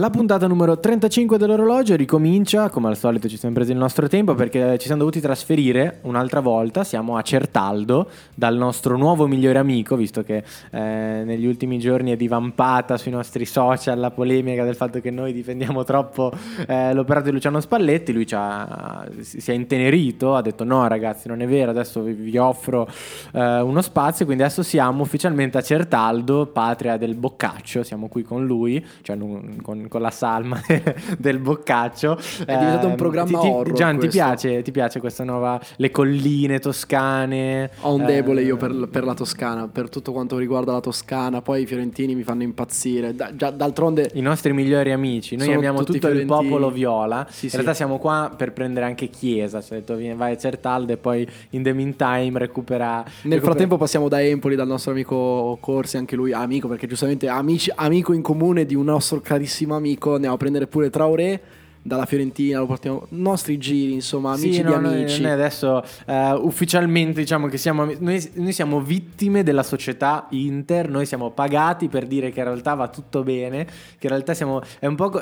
La puntata numero 35 dell'orologio ricomincia, come al solito ci siamo presi il nostro tempo perché ci siamo dovuti trasferire un'altra volta, siamo a Certaldo dal nostro nuovo migliore amico, visto che eh, negli ultimi giorni è divampata sui nostri social la polemica del fatto che noi difendiamo troppo eh, l'operato di Luciano Spalletti, lui si è intenerito, ha detto no ragazzi non è vero, adesso vi, vi offro eh, uno spazio, quindi adesso siamo ufficialmente a Certaldo, patria del Boccaccio, siamo qui con lui, cioè con con, la salma del boccaccio. È diventato eh, un programma ti, horror. Gian, ti piace, ti piace, questa nuova. Le colline toscane? Ho un debole io per, per, la Toscana, per tutto quanto riguarda la Toscana. Poi i fiorentini mi fanno impazzire. Da, già, d'altronde. I nostri migliori amici. Noi amiamo tutto il popolo viola. Sì, in sì. realtà siamo qua per prendere anche Chiesa. Ci ha detto vai a Certaldo e poi in the meantime recupera. Nel recupera... frattempo passiamo da Empoli, dal nostro amico Corsi, anche lui amico, perché giustamente amici, amico in comune di un nostro carissimo carissimo amico, andiamo a prendere pure Traoré dalla Fiorentina, lo portiamo nostri giri, insomma, amici sì, no, di amici. Noi, adesso uh, ufficialmente diciamo che siamo noi, noi, siamo vittime della società Inter, noi siamo pagati per dire che in realtà va tutto bene, che in realtà siamo,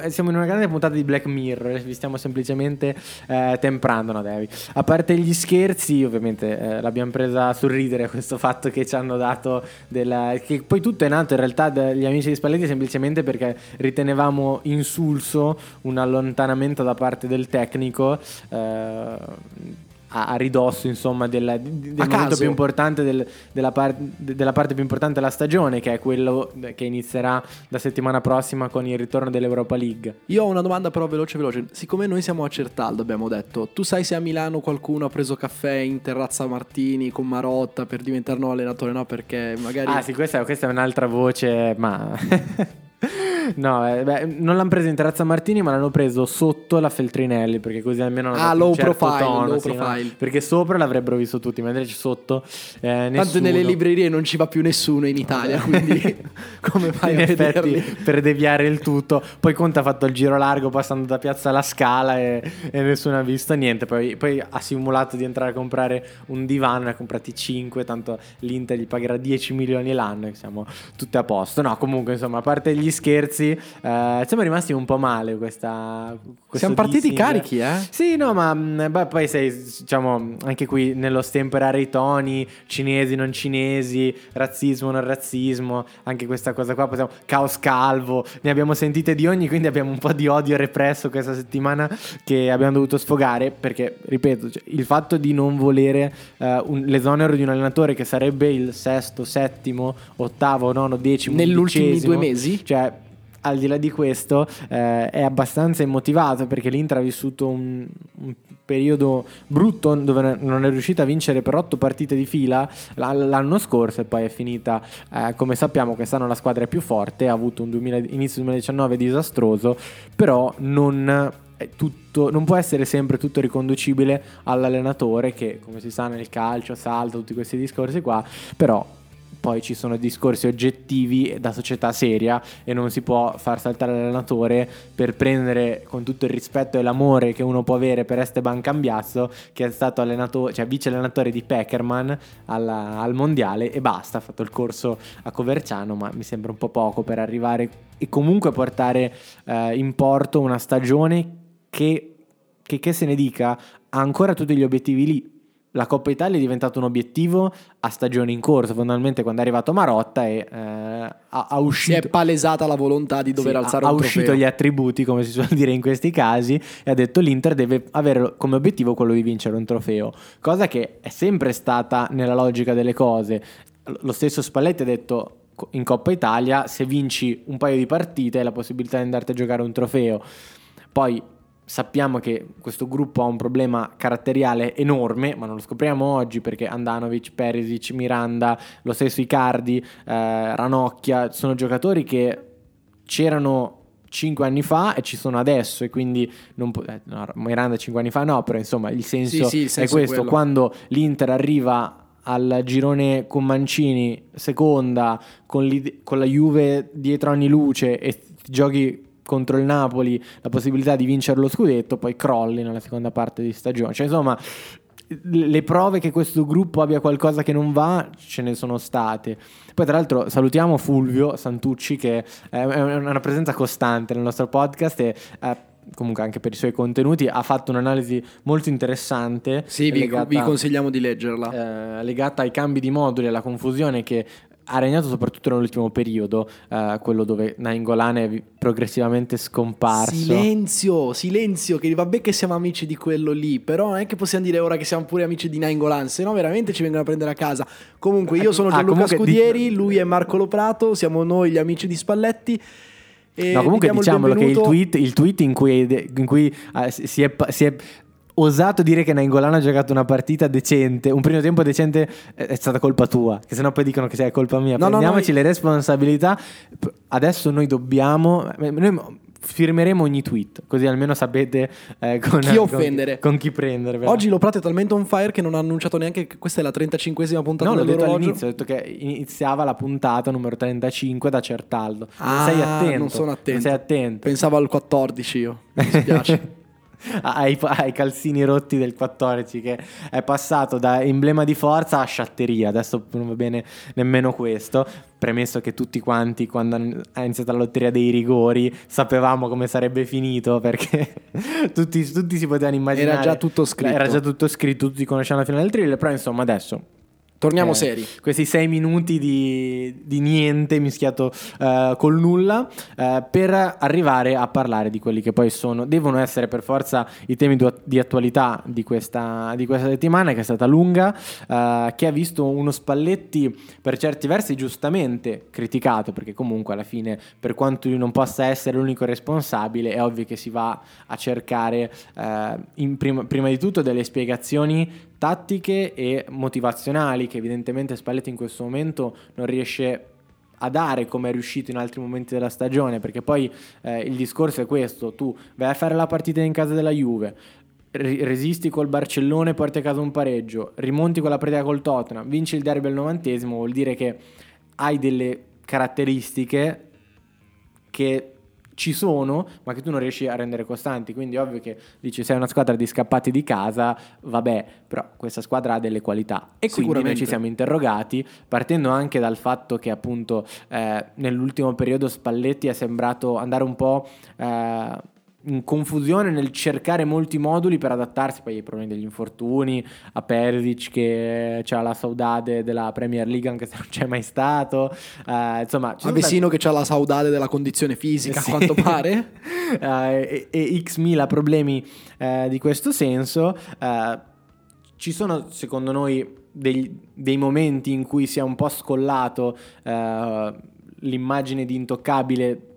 siamo in una grande puntata di Black Mirror, vi stiamo semplicemente uh, temprando, no Devi. A parte gli scherzi, ovviamente uh, l'abbiamo presa a sorridere questo fatto che ci hanno dato della, che poi tutto è nato in realtà dagli amici di Spalletti semplicemente perché ritenevamo insulso un allontanamento allontanamento da parte del tecnico eh, a, ridosso insomma del, del momento caso. più importante del, della, par- della, parte più importante della stagione che è quello che inizierà la settimana prossima con il ritorno dell'Europa League. Io ho una domanda però veloce veloce. Siccome noi siamo a Certaldo abbiamo detto tu sai se a Milano qualcuno ha preso caffè in terrazza Martini con Marotta per diventare nuovo allenatore? No perché magari ah sì questa, questa è un'altra voce ma No, eh, beh, non l'hanno preso in terrazza Martini, ma l'hanno preso sotto la Feltrinelli, perché così almeno Ah, low certo profile, tono, low sì, profile. No? Perché sopra l'avrebbero visto tutti, mentre sotto eh, Tanto nelle librerie non ci va più nessuno in Italia, quindi come fai in a effetti, vederli? per deviare il tutto. Poi Conte ha fatto il giro largo passando da Piazza La Scala e, e nessuno ha visto niente. Poi, poi, ha simulato di entrare a comprare un divano, ne ha comprati 5, tanto l'Inter gli pagherà 10 milioni l'anno e siamo tutti a posto. No, comunque, insomma, a parte gli scherzi, Uh, siamo rimasti un po' male questa. Siamo partiti carichi, eh? Sì, no, ma mm, beh, poi sei, diciamo, anche qui nello stemperare i toni, cinesi, non cinesi, razzismo, non razzismo, anche questa cosa qua, possiamo, caos calvo, ne abbiamo sentite di ogni, quindi abbiamo un po' di odio represso questa settimana che abbiamo dovuto sfogare, perché, ripeto, cioè, il fatto di non volere uh, un, l'esonero di un allenatore che sarebbe il sesto, settimo, ottavo, nono, decimo, negli ultimi due mesi, cioè al di là di questo eh, è abbastanza immotivato perché l'Inter ha vissuto un, un, periodo brutto dove non è riuscita a vincere per otto partite di fila l'anno scorso e poi è finita eh, come sappiamo quest'anno la squadra è più forte ha avuto un 2000, inizio 2019 disastroso però non tutto, non può essere sempre tutto riconducibile all'allenatore che come si sa nel calcio salta tutti questi discorsi qua però poi ci sono discorsi oggettivi da società seria e non si può far saltare l'allenatore per prendere con tutto il rispetto e l'amore che uno può avere per Esteban Cambiasso che è stato allenatore, cioè vice allenatore di Peckerman alla, al mondiale e basta, ha fatto il corso a Coverciano ma mi sembra un po' poco per arrivare e comunque portare eh, in porto una stagione che, che, che se ne dica ha ancora tutti gli obiettivi lì la Coppa Italia è diventato un obiettivo a stagione in corso, fondamentalmente quando è arrivato Marotta e eh, ha, ha, uscito... Si è palesata la volontà di dover sì, alzare ha, un Ha uscito gli attributi, come si suol dire in questi casi, e ha detto l'Inter deve avere come obiettivo quello di vincere un trofeo, cosa che è sempre stata nella logica delle cose. Lo stesso Spalletti ha detto in Coppa Italia, se vinci un paio di partite hai la possibilità di andarti a giocare un trofeo. Poi sappiamo che questo gruppo ha un problema caratteriale enorme, ma non lo scopriamo oggi perché Andanovic, Perisic, Miranda, lo stesso Icardi, eh, Ranocchia, sono giocatori che c'erano 5 anni fa e ci sono adesso e quindi non po- eh, no, Miranda 5 anni fa no, però insomma il senso, sì, sì, il senso è questo, è quando l'Inter arriva al girone con Mancini, seconda, con, con la Juve dietro anni luce e giochi contro il Napoli la possibilità di vincere lo scudetto, poi crolli nella seconda parte di stagione. Cioè, insomma, le prove che questo gruppo abbia qualcosa che non va ce ne sono state. Poi, tra l'altro, salutiamo Fulvio Santucci, che è una presenza costante nel nostro podcast e eh, comunque anche per i suoi contenuti, ha fatto un'analisi molto interessante. Sì, vi, legata, vi consigliamo di leggerla. Eh, legata ai cambi di moduli, alla confusione che ha regnato soprattutto nell'ultimo periodo, eh, quello dove Nainggolan è progressivamente scomparso. Silenzio, silenzio, che vabbè che siamo amici di quello lì, però non è che possiamo dire ora che siamo pure amici di Nainggolan, se no veramente ci vengono a prendere a casa. Comunque io sono ah, Gianluca ah, Scudieri, di... lui è Marco Loprato, siamo noi gli amici di Spalletti. no, comunque diciamolo il che il tweet, il tweet, in cui, in cui uh, si, è, si, è, osato dire che Nainggolan ha giocato una partita decente, un primo tempo decente è stata colpa tua, che sennò poi dicono che sia colpa mia. No, Prendiamoci no, no, le responsabilità. Adesso noi dobbiamo noi firmeremo ogni tweet, così almeno sapete eh, con chi offendere, con, con chi prendere. Oggi lo Prato è talmente on fire che non ha annunciato neanche che questa è la 35esima puntata no, l'ho detto all'inizio, ho detto che iniziava la puntata numero 35 da Certaldo. Ah, sei attento. Non sono attento. Non sei attento. Pensavo al 14 io. Mi spiace. ai, ai, calzini rotti del 14 che è passato da emblema di forza a sciatteria. Adesso non va bene nemmeno questo. Premesso che tutti quanti quando ha iniziato la lotteria dei rigori sapevamo come sarebbe finito perché tutti, tutti, si potevano immaginare era già tutto scritto. Era già tutto scritto tutti conoscevano la fine del thriller però insomma adesso Torniamo eh, seri. Questi sei minuti di, di niente mischiato uh, col nulla uh, per arrivare a parlare di quelli che poi sono, devono essere per forza i temi di attualità di questa, di questa settimana che è stata lunga, uh, che ha visto uno Spalletti per certi versi giustamente criticato perché comunque alla fine per quanto lui non possa essere l'unico responsabile è ovvio che si va a cercare prima, prima di tutto delle spiegazioni tattiche e motivazionali che evidentemente Spalletti in questo momento non riesce a dare come è riuscito in altri momenti della stagione, perché poi eh, il discorso è questo, tu vai a fare la partita in casa della Juve, resisti col Barcellone, porti a casa un pareggio, rimonti con la partita col Tottenham, vinci il derby al novantesimo, vuol dire che hai delle caratteristiche che ci sono, ma che tu non riesci a rendere costanti. Quindi è ovvio che dici sei una squadra di scappati di casa, vabbè, però questa squadra ha delle qualità. E quindi noi ci siamo interrogati, partendo anche dal fatto che appunto eh, nell'ultimo periodo Spalletti è sembrato andare un po'... Eh, confusione nel cercare molti moduli per adattarsi poi ai problemi degli infortuni, a Perisic che ha la saudade della Premier League anche se non c'è mai stato, uh, insomma... A Vecino stati... che ha la saudade della condizione fisica sì. a quanto pare. uh, e, e, x mila problemi uh, di questo senso. ci sono secondo noi dei, dei, momenti in cui si è un po' scollato l'immagine di intoccabile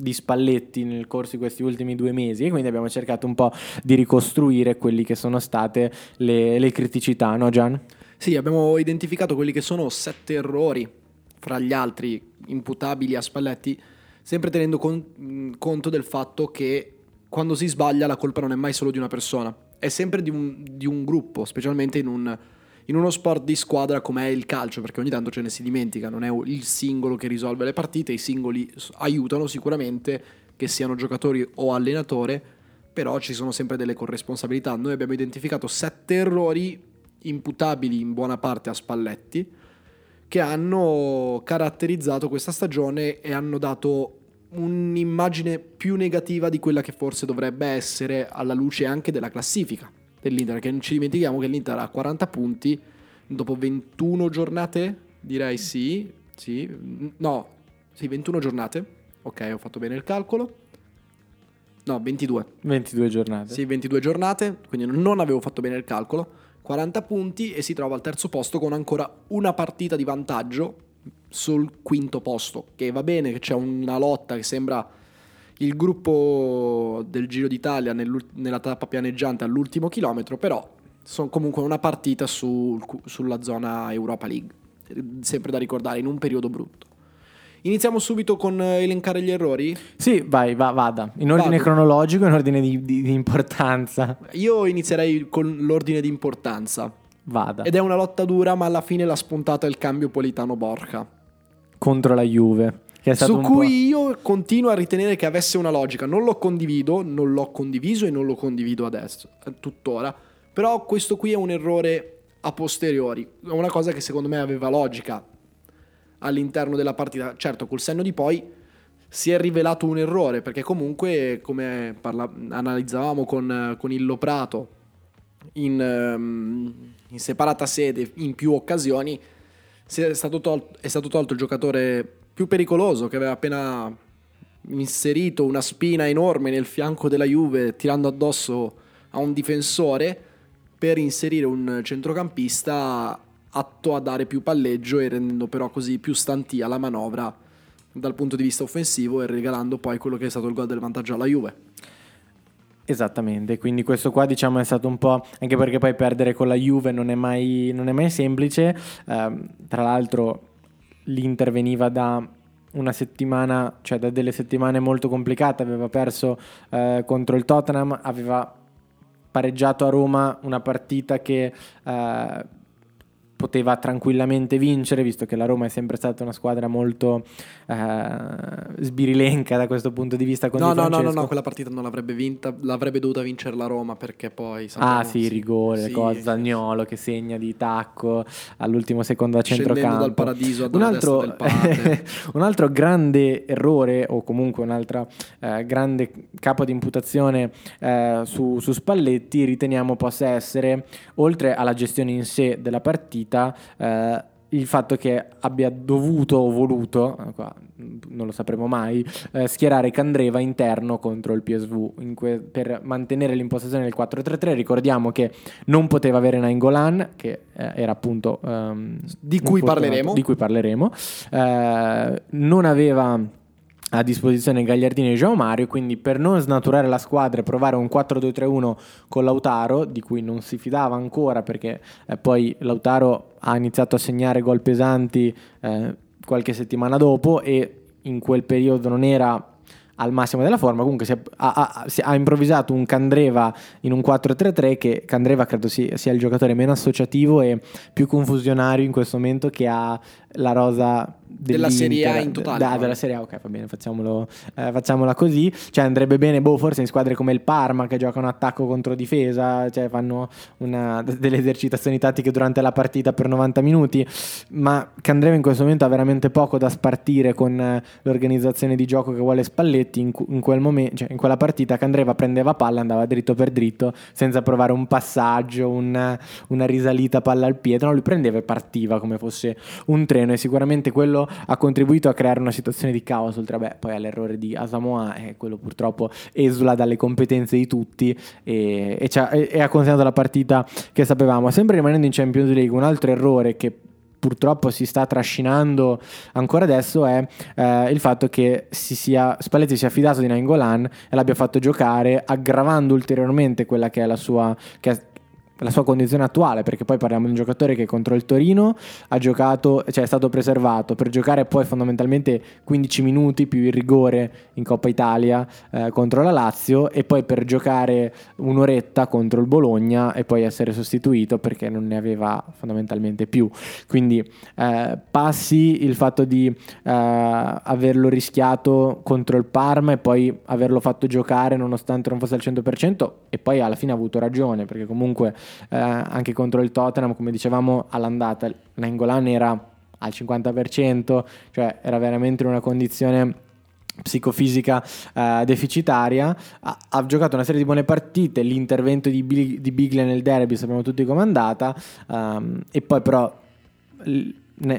di Spalletti nel corso di questi ultimi due mesi e quindi abbiamo cercato un po' di ricostruire quelli che sono state le, le criticità, no Gian? Sì, abbiamo identificato quelli che sono sette errori fra gli altri imputabili a Spalletti, sempre tenendo con, conto del fatto che quando si sbaglia la colpa non è mai solo di una persona, è sempre di un, di un gruppo, specialmente in un in uno sport di squadra come è il calcio, perché ogni tanto ce ne si dimentica, non è il singolo che risolve le partite, i singoli aiutano sicuramente, che siano giocatori o allenatore, però ci sono sempre delle corresponsabilità. Noi abbiamo identificato sette errori imputabili in buona parte a Spalletti che hanno caratterizzato questa stagione e hanno dato un'immagine più negativa di quella che forse dovrebbe essere alla luce anche della classifica dell'Inter, perché non ci dimentichiamo che l'Inter ha 40 punti dopo 21 giornate, direi sì, sì, no, sì, 21 giornate, ok, ho fatto bene il calcolo, no, 22. 22 giornate. Sì, 22 giornate, quindi non avevo fatto bene il calcolo, 40 punti e si trova al terzo posto con ancora una partita di vantaggio sul quinto posto, che va bene che c'è una lotta che sembra il gruppo del Giro d'Italia nella tappa pianeggiante all'ultimo chilometro, però sono comunque una partita sul, sulla zona Europa League, sempre da ricordare in un periodo brutto. Iniziamo subito con elencare gli errori? Sì, vai, va, vada. In ordine Vado. cronologico, in ordine di, di, di, importanza. Io inizierei con l'ordine di importanza. Vada. Ed è una lotta dura, ma alla fine l'ha spuntata il cambio Politano-Borca. Contro la Juve su cui io continuo a ritenere che avesse una logica. Non lo condivido, non l'ho condiviso e non lo condivido adesso, tuttora. Però questo qui è un errore a posteriori, è una cosa che secondo me aveva logica all'interno della partita. Certo, col senno di poi si è rivelato un errore, perché comunque, come parla- analizzavamo con, con il Loprato in, um, in separata sede, in più occasioni, è stato, tol- è stato tolto il giocatore più pericoloso che aveva appena inserito una spina enorme nel fianco della Juve tirando addosso a un difensore per inserire un centrocampista atto a dare più palleggio e rendendo però così più stantia la manovra dal punto di vista offensivo e regalando poi quello che è stato il gol del vantaggio alla Juve. Esattamente, quindi questo qua diciamo è stato un po', anche perché poi perdere con la Juve non è mai, non è mai semplice, eh, tra l'altro l'Inter veniva da una settimana, cioè da delle settimane molto complicate, aveva perso eh, contro il Tottenham, aveva pareggiato a Roma una partita che eh, poteva tranquillamente vincere, visto che la Roma è sempre stata una squadra molto eh, sbirilenca da questo punto di vista. Con no, no, no, no, no, quella partita non l'avrebbe vinta, l'avrebbe dovuta vincere la Roma perché poi... Sappiamo, ah sì, rigore, sì, cosa, Zagnolo che segna di tacco all'ultimo secondo a centrocampo. dal paradiso ad un altro, un altro grande errore o comunque un altro eh, grande capo di imputazione eh, su, su Spalletti riteniamo possa essere, oltre alla gestione in sé della partita, partita eh, il fatto che abbia dovuto o voluto, non lo sapremo mai, eh, schierare Candreva interno contro il PSV que- per mantenere l'impostazione del 4-3-3. Ricordiamo che non poteva avere Nainggolan, che eh, era appunto... Um, di, cui di, cui parleremo. Eh, non aveva a disposizione Gagliardini e João Mario, quindi per non snaturare la squadra e provare un 4-2-3-1 con Lautaro, di cui non si fidava ancora perché eh, poi Lautaro ha iniziato a segnare gol pesanti eh, qualche settimana dopo e in quel periodo non era al massimo della forma. Comunque si è, ha, ha, ha, improvvisato un Candreva in un 4-3-3 che Candreva credo sia, sia il giocatore meno associativo e più confusionario in questo momento che ha la rosa della Serie A in totale. Da, della Serie A, ok, va bene, facciamolo, eh, facciamola così. Cioè andrebbe bene, boh, forse in squadre come il Parma che giocano attacco contro difesa, cioè fanno una, delle esercitazioni tattiche durante la partita per 90 minuti, ma Candreva in questo momento ha veramente poco da spartire con eh, l'organizzazione di gioco che vuole Spalletti. In, in, quel momento, cioè in quella partita Candreva prendeva palla, andava dritto per dritto senza provare un passaggio, un, una risalita palla al piede, no, lui prendeva e partiva come fosse un treno e sicuramente quello ha contribuito a creare una situazione di caos, oltre a poi all'errore di Asamoah, e quello purtroppo esula dalle competenze di tutti e, e, e ha consegnato la partita che sapevamo. Sempre rimanendo in Champions League, un altro errore che purtroppo si sta trascinando ancora adesso è eh, il fatto che si sia, Spalletti sia fidato di Nainggolan e l'abbia fatto giocare aggravando ulteriormente quella che è la sua che è la sua condizione attuale, perché poi parliamo di un giocatore che contro il Torino ha giocato, cioè è stato preservato per giocare poi fondamentalmente 15 minuti più il rigore in Coppa Italia eh, contro la Lazio e poi per giocare un'oretta contro il Bologna e poi essere sostituito perché non ne aveva fondamentalmente più. Quindi eh, passi il fatto di eh, averlo rischiato contro il Parma e poi averlo fatto giocare nonostante non fosse al 100% e poi alla fine ha avuto ragione perché comunque eh, anche contro il Tottenham, come dicevamo all'andata, Nangolan era al 50%, cioè era veramente in una condizione psicofisica uh, deficitaria. Ha, ha, giocato una serie di buone partite l'intervento di, Big, di Biglia nel derby sappiamo tutti com'è andata um, e poi però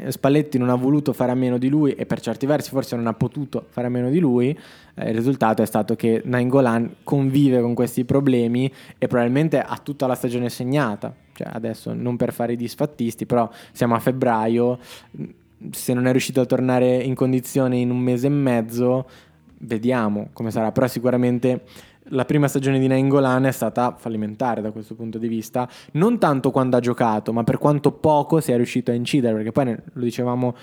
Spalletti non ha voluto fare a meno di lui e per certi versi forse non ha potuto fare a meno di lui, eh, il risultato è stato che Nainggolan convive con questi problemi e probabilmente ha tutta la stagione segnata. Cioè, adesso non per fare i disfattisti, però siamo a febbraio, se non è riuscito a tornare in condizione in un mese e mezzo, vediamo come sarà, però sicuramente la prima stagione di Nainggolan è stata fallimentare da questo punto di vista, non tanto quando ha giocato, ma per quanto poco si è riuscito a incidere, perché poi lo dicevamo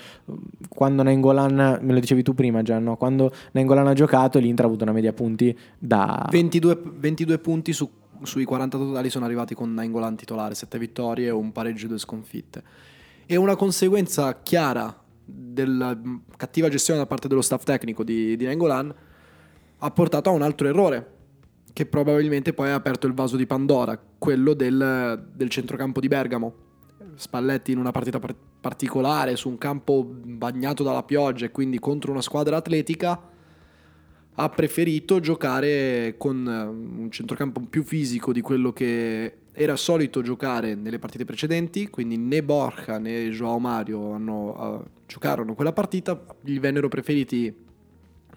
quando Nainggolan, me lo dicevi tu prima già, no? quando Nainggolan ha giocato l'Inter ha avuto una media punti da... 22, 22 punti su, sui 40 totali sono arrivati con Nainggolan titolare, 7 vittorie, un pareggio e 2 sconfitte. E una conseguenza chiara della cattiva gestione da parte dello staff tecnico di, di Nainggolan ha portato a un altro errore che probabilmente poi ha aperto il vaso di Pandora, quello del, del centrocampo di Bergamo. Spalletti in una partita par- particolare, su un campo bagnato dalla pioggia e quindi contro una squadra atletica, ha preferito giocare con eh, un centrocampo più fisico di quello che era solito giocare nelle partite precedenti, quindi né Borja né Joao Mario hanno, uh, giocarono quella partita, gli vennero preferiti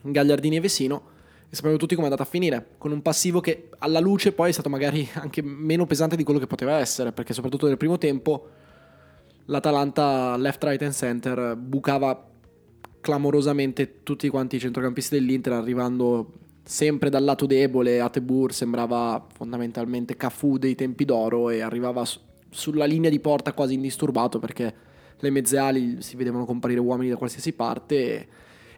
Gagliardini e Vesino e sappiamo tutti come è andata a finire, con un passivo che alla luce poi è stato magari anche meno pesante di quello che poteva essere, perché soprattutto nel primo tempo l'Atalanta left, right and center bucava clamorosamente tutti quanti i centrocampisti dell'Inter arrivando sempre dal lato debole, Atebur sembrava fondamentalmente Cafu dei tempi d'oro e arrivava su- sulla linea di porta quasi indisturbato perché le mezze ali si vedevano comparire uomini da qualsiasi parte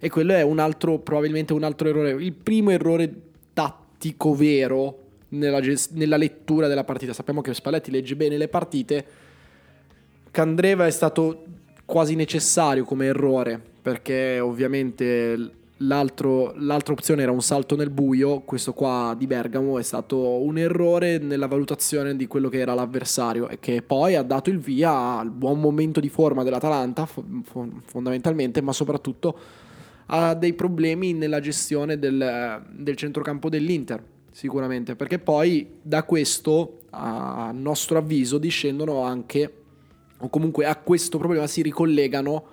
e, quello è un altro, probabilmente un altro errore, il primo errore tattico vero nella, ges- nella lettura della partita. Sappiamo che Spalletti legge bene le partite, Candreva è stato quasi necessario come errore perché ovviamente L'altro, l'altra opzione era un salto nel buio, questo qua di Bergamo è stato un errore nella valutazione di quello che era l'avversario e che poi ha dato il via al buon momento di forma dell'Atalanta fondamentalmente, ma soprattutto a dei problemi nella gestione del, del centrocampo dell'Inter, sicuramente, perché poi da questo, a nostro avviso, discendono anche, o comunque a questo problema si ricollegano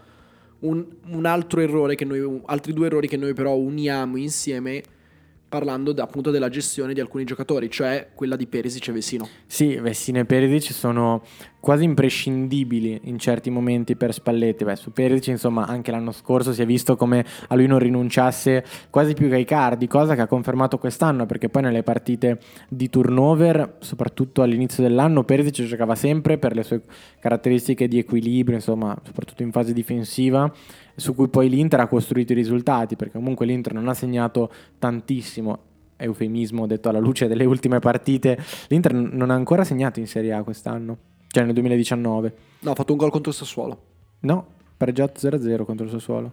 un, un altro errore noi, altri due errori che noi però uniamo insieme parlando da, appunto della gestione di alcuni giocatori, cioè quella di Perisic e Vessino. Sì, Vessino e Perisic sono quasi imprescindibili in certi momenti per Spalletti. Beh, su Perisic, insomma, anche l'anno scorso si è visto come a lui non rinunciasse quasi più che ai cardi, cosa che ha confermato quest'anno, perché poi nelle partite di turnover, soprattutto all'inizio dell'anno, Perisic giocava sempre per le sue caratteristiche di equilibrio, insomma, soprattutto in fase difensiva su cui poi l'Inter ha costruito i risultati, perché comunque l'Inter non ha segnato tantissimo, eufemismo detto alla luce delle ultime partite, l'Inter non ha ancora segnato in Serie A quest'anno, cioè nel 2019. No, ha fatto un gol contro il Sassuolo. No, pareggiato 0-0 contro il Sassuolo.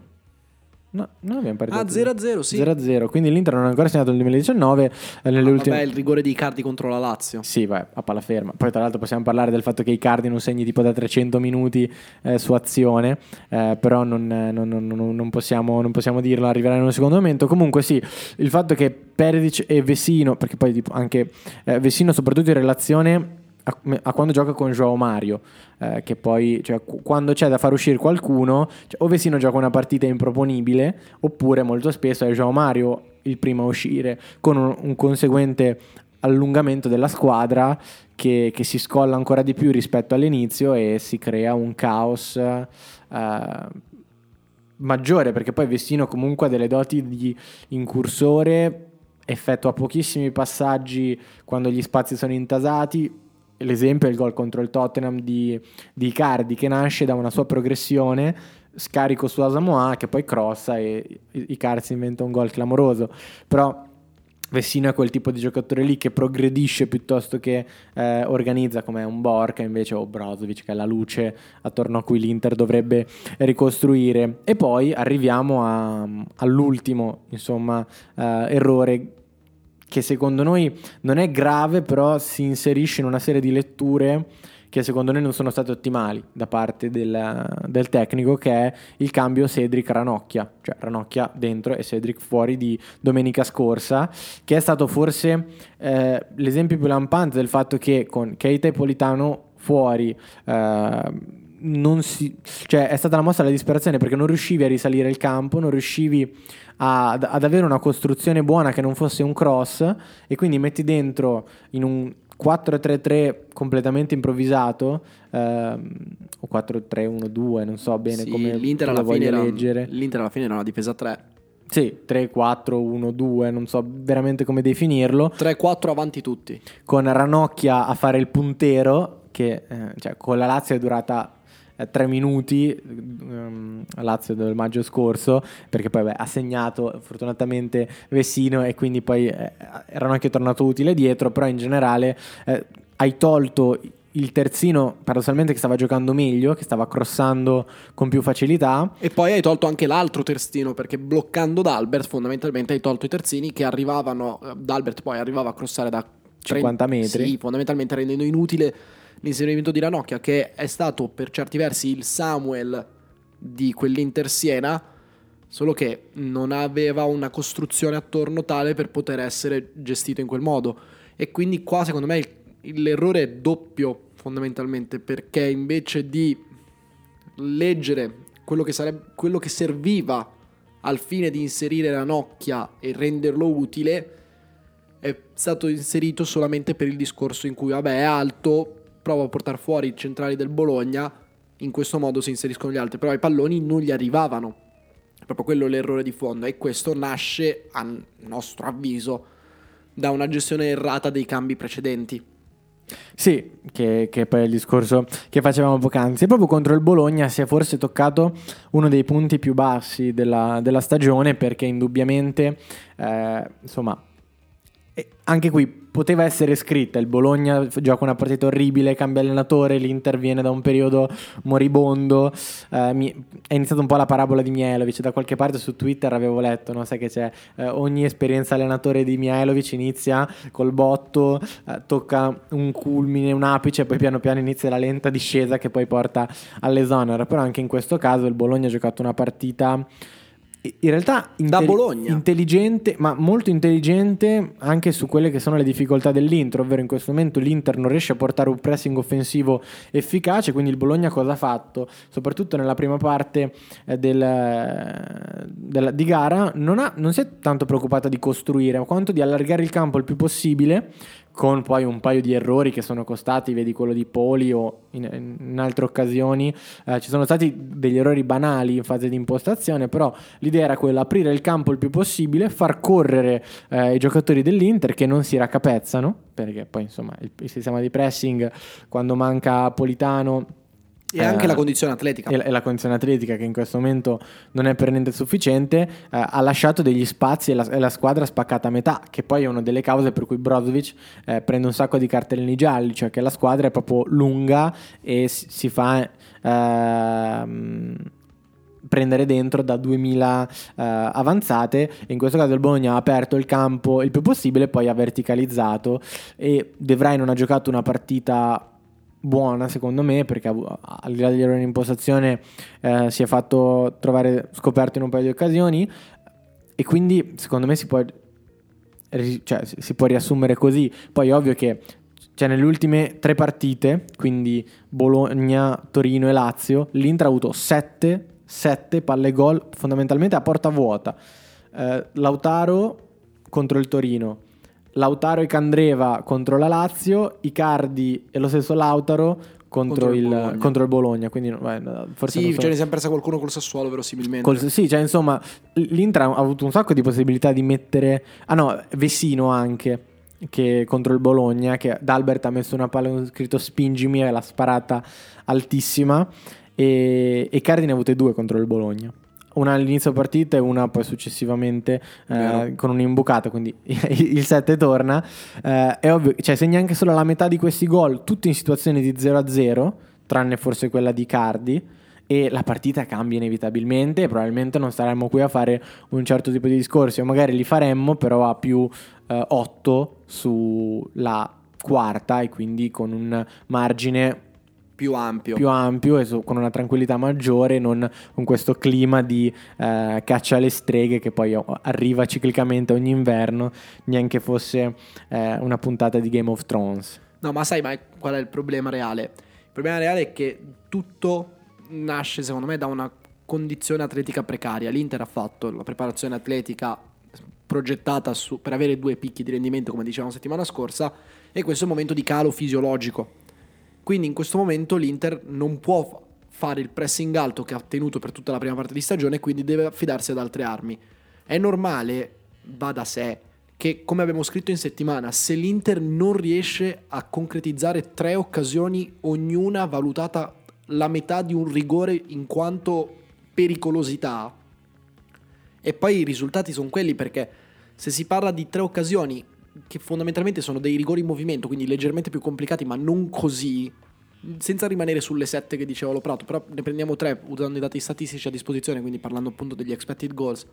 No, non abbiamo pareggiato. Ah, 0-0, sì. 0-0, quindi l'Inter non ha ancora segnato nel 2019. Eh, nelle ah, ultime... Vabbè, il rigore di Icardi contro la Lazio. Sì, vai, a palla ferma. Poi tra l'altro possiamo parlare del fatto che Icardi non segni tipo da 300 minuti eh, su azione, eh, però non, non, non, non, possiamo, non possiamo dirlo, arriverà in un secondo momento. Comunque sì, il fatto che Peredic e Vesino, perché poi tipo, anche eh, Vesino soprattutto in relazione a, a, quando gioca con Joao Mario, eh, che poi cioè, quando c'è da far uscire qualcuno, cioè, o Vesino gioca una partita improponibile, oppure molto spesso è Joao Mario il primo a uscire, con un, un conseguente allungamento della squadra che, che, si scolla ancora di più rispetto all'inizio e si crea un caos eh, maggiore, perché poi Vestino comunque ha delle doti di incursore effettua pochissimi passaggi quando gli spazi sono intasati, l'esempio è il gol contro il Tottenham di, di Icardi che nasce da una sua progressione scarico su Asamoah che poi crossa e Icardi si inventa un gol clamoroso. Però Vessino è quel tipo di giocatore lì che progredisce piuttosto che eh, organizza come un Borca invece o Brozovic che è la luce attorno a cui l'Inter dovrebbe ricostruire. E poi arriviamo a, all'ultimo insomma eh, errore che secondo noi non è grave, però si inserisce in una serie di letture che secondo noi non sono state ottimali da parte del, del tecnico, che è il cambio Cedric-Ranocchia, cioè Ranocchia dentro e Cedric fuori di domenica scorsa, che è stato forse eh, l'esempio più lampante del fatto che con Keita e Politano fuori... Eh, non si, cioè è stata la mossa alla disperazione perché non riuscivi a risalire il campo, non riuscivi a, ad avere una costruzione buona che non fosse un cross e quindi metti dentro in un 4-3-3 completamente improvvisato ehm, o 4-3-1-2 non so bene sì, come l'Inter alla, fine era, l'Inter alla fine era una difesa 3 sì, 3-4-1-2, non so veramente come definirlo. 3-4 avanti tutti. Con Ranocchia a fare il puntero, che eh, cioè, con la Lazio è durata tre minuti um, a Lazio del maggio scorso, perché poi beh, ha segnato fortunatamente Vessino e quindi poi eh, erano anche tornato utile dietro, però in generale eh, hai tolto il terzino paradossalmente che stava giocando meglio, che stava crossando con più facilità. E poi hai tolto anche l'altro terzino perché bloccando D'Albert fondamentalmente hai tolto i terzini che arrivavano, eh, D'Albert poi arrivava a crossare da 50 metri. Sì, fondamentalmente rendendo inutile l'inserimento di Ranocchia che è stato per certi versi il Samuel di quell'Inter Siena, solo che non aveva una costruzione attorno tale per poter essere gestito in quel modo. E quindi qua secondo me l'errore è doppio fondamentalmente perché invece di leggere quello che, sarebbe, quello che serviva al fine di inserire Ranocchia e renderlo utile è stato inserito solamente per il discorso in cui vabbè è alto, prova a portare fuori i centrali del Bologna, in questo modo si inseriscono gli altri, però i palloni non gli arrivavano. È proprio quello l'errore di fondo e questo nasce, a nostro avviso, da una gestione errata dei cambi precedenti. Sì, che, che poi il discorso che facevamo poc'anzi. E proprio contro il Bologna si è forse toccato uno dei punti più bassi della, della stagione perché indubbiamente, eh, insomma, anche qui poteva essere scritta, il Bologna gioca una partita orribile, cambia allenatore, l'Inter viene da un periodo moribondo, eh, mi, è iniziata un po' la parabola di Mihailovic, da qualche parte su Twitter avevo letto, no? sai che c'è, eh, ogni esperienza allenatore di Mihailovic inizia col botto, eh, tocca un culmine, un apice, e poi piano piano inizia la lenta discesa che poi porta all'esonero, però anche in questo caso il Bologna ha giocato una partita in realtà da Bologna. intelligente, ma molto intelligente anche su quelle che sono le difficoltà dell'Inter, ovvero in questo momento l'Inter non riesce a portare un pressing offensivo efficace, quindi il Bologna cosa ha fatto? Soprattutto nella prima parte eh, del, del, di gara non, ha, non si è tanto preoccupata di costruire, quanto di allargare il campo il più possibile con poi un paio di errori che sono costati, vedi quello di Poli o in, in altre occasioni, eh, ci sono stati degli errori banali in fase di impostazione, però l'idea era quella, aprire il campo il più possibile, far correre eh, i giocatori dell'Inter che non si raccapezzano, perché poi insomma il, il sistema di pressing quando manca Politano e anche la eh, condizione atletica. E la condizione atletica che in questo momento non è per niente sufficiente, eh, ha lasciato degli spazi e la, e la, squadra spaccata a metà, che poi è una delle cause per cui Brozovic eh, prende un sacco di cartellini gialli, cioè che la squadra è proprio lunga e si, si fa... Ehm, prendere dentro da 2000 uh, eh, avanzate in questo caso il Bologna ha aperto il campo il più possibile poi ha verticalizzato e De Vrij non ha giocato una partita buona secondo me perché al di là degli errori in impostazione eh, si è fatto trovare scoperto in un paio di occasioni. E quindi secondo me si può, cioè, si può riassumere così. Poi è ovvio che cioè, nelle ultime tre partite quindi Bologna, Torino e Lazio l'Inter ha avuto 7, 7 palle gol fondamentalmente a porta vuota. Eh, Lautaro contro il Torino Lautaro e Candreva contro la Lazio, Icardi e lo stesso Lautaro contro, contro, il, Bologna. contro il, Bologna. Quindi, beh, forse sì, so. ce ne siamo persa qualcuno col Sassuolo, verosimilmente. Col, sì, cioè, insomma, l'Inter ha avuto un sacco di possibilità di mettere. Ah, no, Vessino anche. Che contro il Bologna, che D'Albert ha messo una palla con scritto spingimi e l'ha sparata altissima. E, e Cardi ne ha avute due contro il Bologna una all'inizio partita e una poi successivamente eh, con un'imbucata, quindi il 7 torna. Eh, è ovvio, cioè segna anche solo la metà di questi gol, tutti in situazioni di 0-0, tranne forse quella di Cardi. E la partita cambia inevitabilmente e probabilmente non saremmo qui a fare un certo tipo di discorsi, o magari li faremmo, però a più eh, 8 sulla quarta e quindi con un margine più ampio. Più ampio e so, con una tranquillità maggiore, non con questo clima di eh, caccia alle streghe che poi arriva ciclicamente ogni inverno, neanche fosse eh, una puntata di Game of Thrones. No, ma sai ma qual è il problema reale? Il problema reale è che tutto nasce, secondo me, da una condizione atletica precaria. L'Inter ha fatto la preparazione atletica progettata su, per avere due picchi di rendimento, come dicevamo settimana scorsa, e questo è un momento di calo fisiologico quindi in questo momento l'Inter non può fare il pressing alto che ha tenuto per tutta la prima parte di stagione, quindi deve affidarsi ad altre armi. È normale, va da sé, che come abbiamo scritto in settimana, se l'Inter non riesce a concretizzare tre occasioni, ognuna valutata la metà di un rigore in quanto pericolosità, e poi i risultati sono quelli perché se si parla di tre occasioni che fondamentalmente sono dei rigori in movimento, quindi leggermente più complicati, ma non così, senza rimanere sulle sette che diceva Lo Prato, però ne prendiamo tre usando i dati statistici a disposizione, quindi parlando appunto degli expected goals.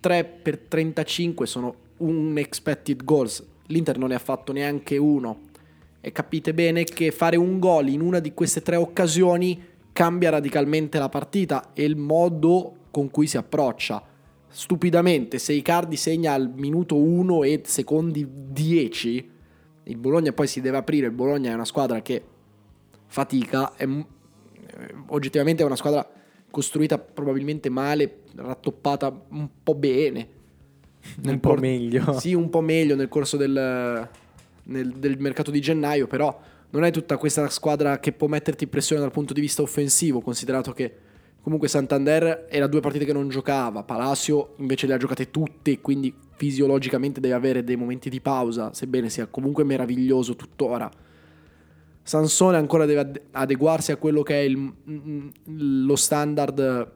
3 per 35 sono un expected goals, l'Inter non ne ha fatto neanche uno. E capite bene che fare un gol in una di queste tre occasioni cambia radicalmente la partita e il modo con cui si approccia. Stupidamente, se Icardi segna al minuto 1 e secondi 10, il Bologna poi si deve aprire. Il Bologna è una squadra che fatica, è, oggettivamente è una squadra costruita probabilmente male, rattoppata un po' bene. un po' meglio. Sì, un po' meglio nel corso del, nel, del mercato di gennaio, però non è tutta questa squadra che può metterti pressione dal punto di vista offensivo, considerato che comunque Santander era due partite che non giocava, Palacio invece le ha giocate tutte, quindi fisiologicamente deve avere dei momenti di pausa, sebbene sia comunque meraviglioso tuttora. Sansone ancora deve adeguarsi a quello che è il, lo standard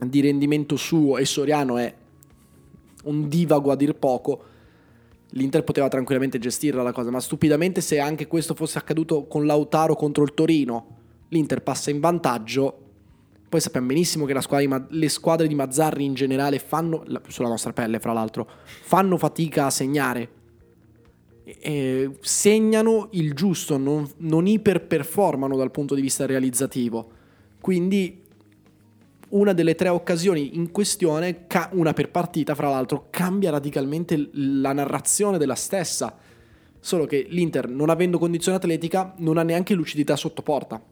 di rendimento suo e Soriano è un divago a dir poco l'Inter poteva tranquillamente gestirla la cosa, ma stupidamente se anche questo fosse accaduto con Lautaro contro il Torino, l'Inter passa in vantaggio. Poi sappiamo benissimo che squadra le squadre di Mazzarri in generale fanno, sulla nostra pelle fra l'altro, fanno fatica a segnare. E segnano il giusto, non, non iperperformano dal punto di vista realizzativo. Quindi una delle tre occasioni in questione, una per partita fra l'altro, cambia radicalmente la narrazione della stessa. Solo che l'Inter, non avendo condizione atletica, non ha neanche lucidità sotto porta.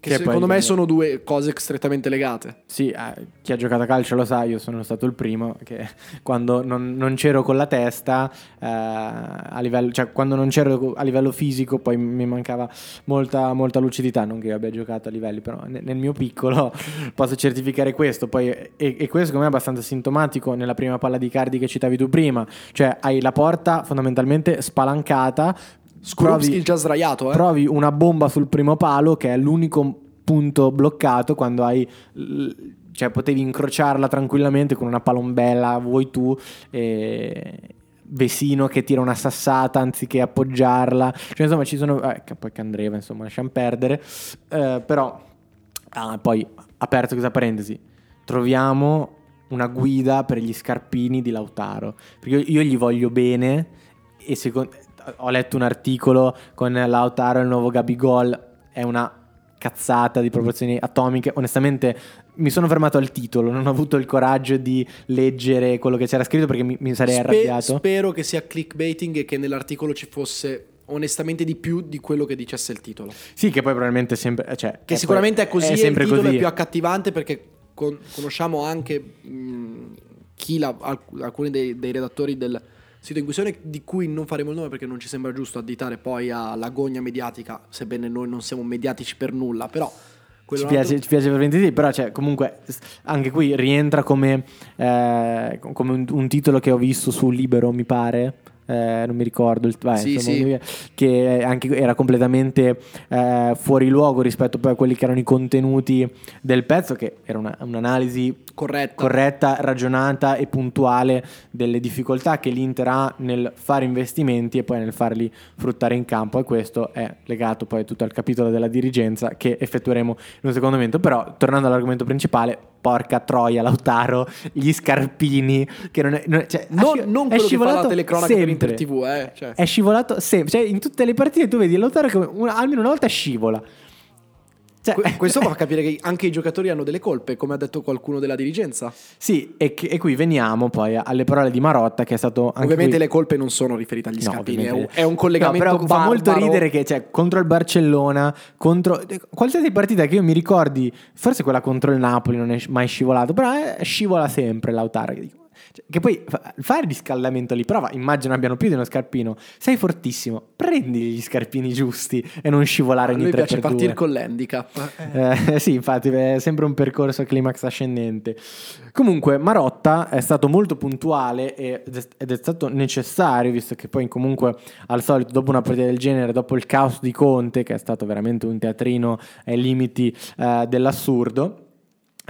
Che, che secondo me sono due cose strettamente legate. Sì, eh, chi ha giocato a calcio lo sa, io sono stato il primo che quando non, non c'ero con la testa, eh, a livello, cioè quando non c'ero a livello fisico, poi mi mancava molta, molta lucidità. Non che io abbia giocato a livelli, però nel, nel mio piccolo posso certificare questo. Poi, e, e, questo secondo me è abbastanza sintomatico nella prima palla di Cardi che citavi tu prima. Cioè hai la porta fondamentalmente spalancata, Skorupski già sdraiato, eh? Provi una bomba sul primo palo, che è l'unico punto bloccato quando hai cioè potevi incrociarla tranquillamente con una palombella, vuoi tu, e Vesino che tira una sassata anziché appoggiarla, cioè insomma ci sono, eh, poi Candreva insomma lasciamo perdere, eh, però ah, poi aperto questa parentesi, troviamo una guida per gli scarpini di Lautaro, perché io, io gli voglio bene e secondo ho letto un articolo con Lautaro, il nuovo Gabigol, è una cazzata di proporzioni atomiche. Onestamente mi sono fermato al titolo, non ho avuto il coraggio di leggere quello che c'era scritto perché mi, mi sarei Spe- arrabbiato. Spero che sia clickbaiting e che nell'articolo ci fosse onestamente di più di quello che dicesse il titolo. Sì, che poi probabilmente sempre... Cioè, che è sicuramente è così è sempre il titolo così. è più accattivante perché con- conosciamo anche mh, chi la, alcuni dei, dei redattori del sito in questione di cui non faremo il nome perché non ci sembra giusto additare poi all'agonia mediatica, sebbene noi non siamo mediatici per nulla, però... Ci piace, ci piace, per sì, però cioè, comunque anche qui rientra come, eh, come un, un, titolo che ho visto su Libero, mi pare, eh, non mi ricordo, il, vai, sì, insomma, sì. che anche era completamente eh, fuori luogo rispetto poi a quelli che erano i contenuti del pezzo, che era una, un'analisi corretta. corretta, ragionata e puntuale delle difficoltà che l'Inter ha nel fare investimenti e poi nel farli fruttare in campo e questo è legato poi tutto al capitolo della dirigenza che effettueremo in un secondo momento. Però tornando all'argomento principale, porca troia Lautaro, gli scarpini che non è, non cioè, non, sci- non quello è scivolato che telecronaca sempre. per TV, eh, cioè. È scivolato sempre, cioè in tutte le partite tu vedi Lautaro che una, almeno una volta scivola. Cioè, questo fa capire che anche i giocatori hanno delle colpe, come ha detto qualcuno della dirigenza. Sì, e, che, e qui veniamo poi alle parole di Marotta, che è stato. ovviamente qui... le colpe non sono riferite agli no, scarpini, è un, è un, collegamento. No, però barbaro. fa molto ridere che cioè, contro il Barcellona, contro qualsiasi partita che io mi ricordi, forse quella contro il Napoli non è mai scivolato, però è, scivola sempre Lautaro. Cioè, che poi fare il riscaldamento lì, prova, immagino abbiano più di uno scarpino. Sei fortissimo, prendi gli scarpini giusti e non scivolare ogni 3 per 2. piace partire con l'handicap. Eh, sì, infatti è sempre un percorso climax ascendente. Comunque Marotta è stato molto puntuale ed è stato necessario, visto che poi comunque al solito dopo una partita del genere, dopo il caos di Conte, che è stato veramente un teatrino ai limiti eh, dell'assurdo,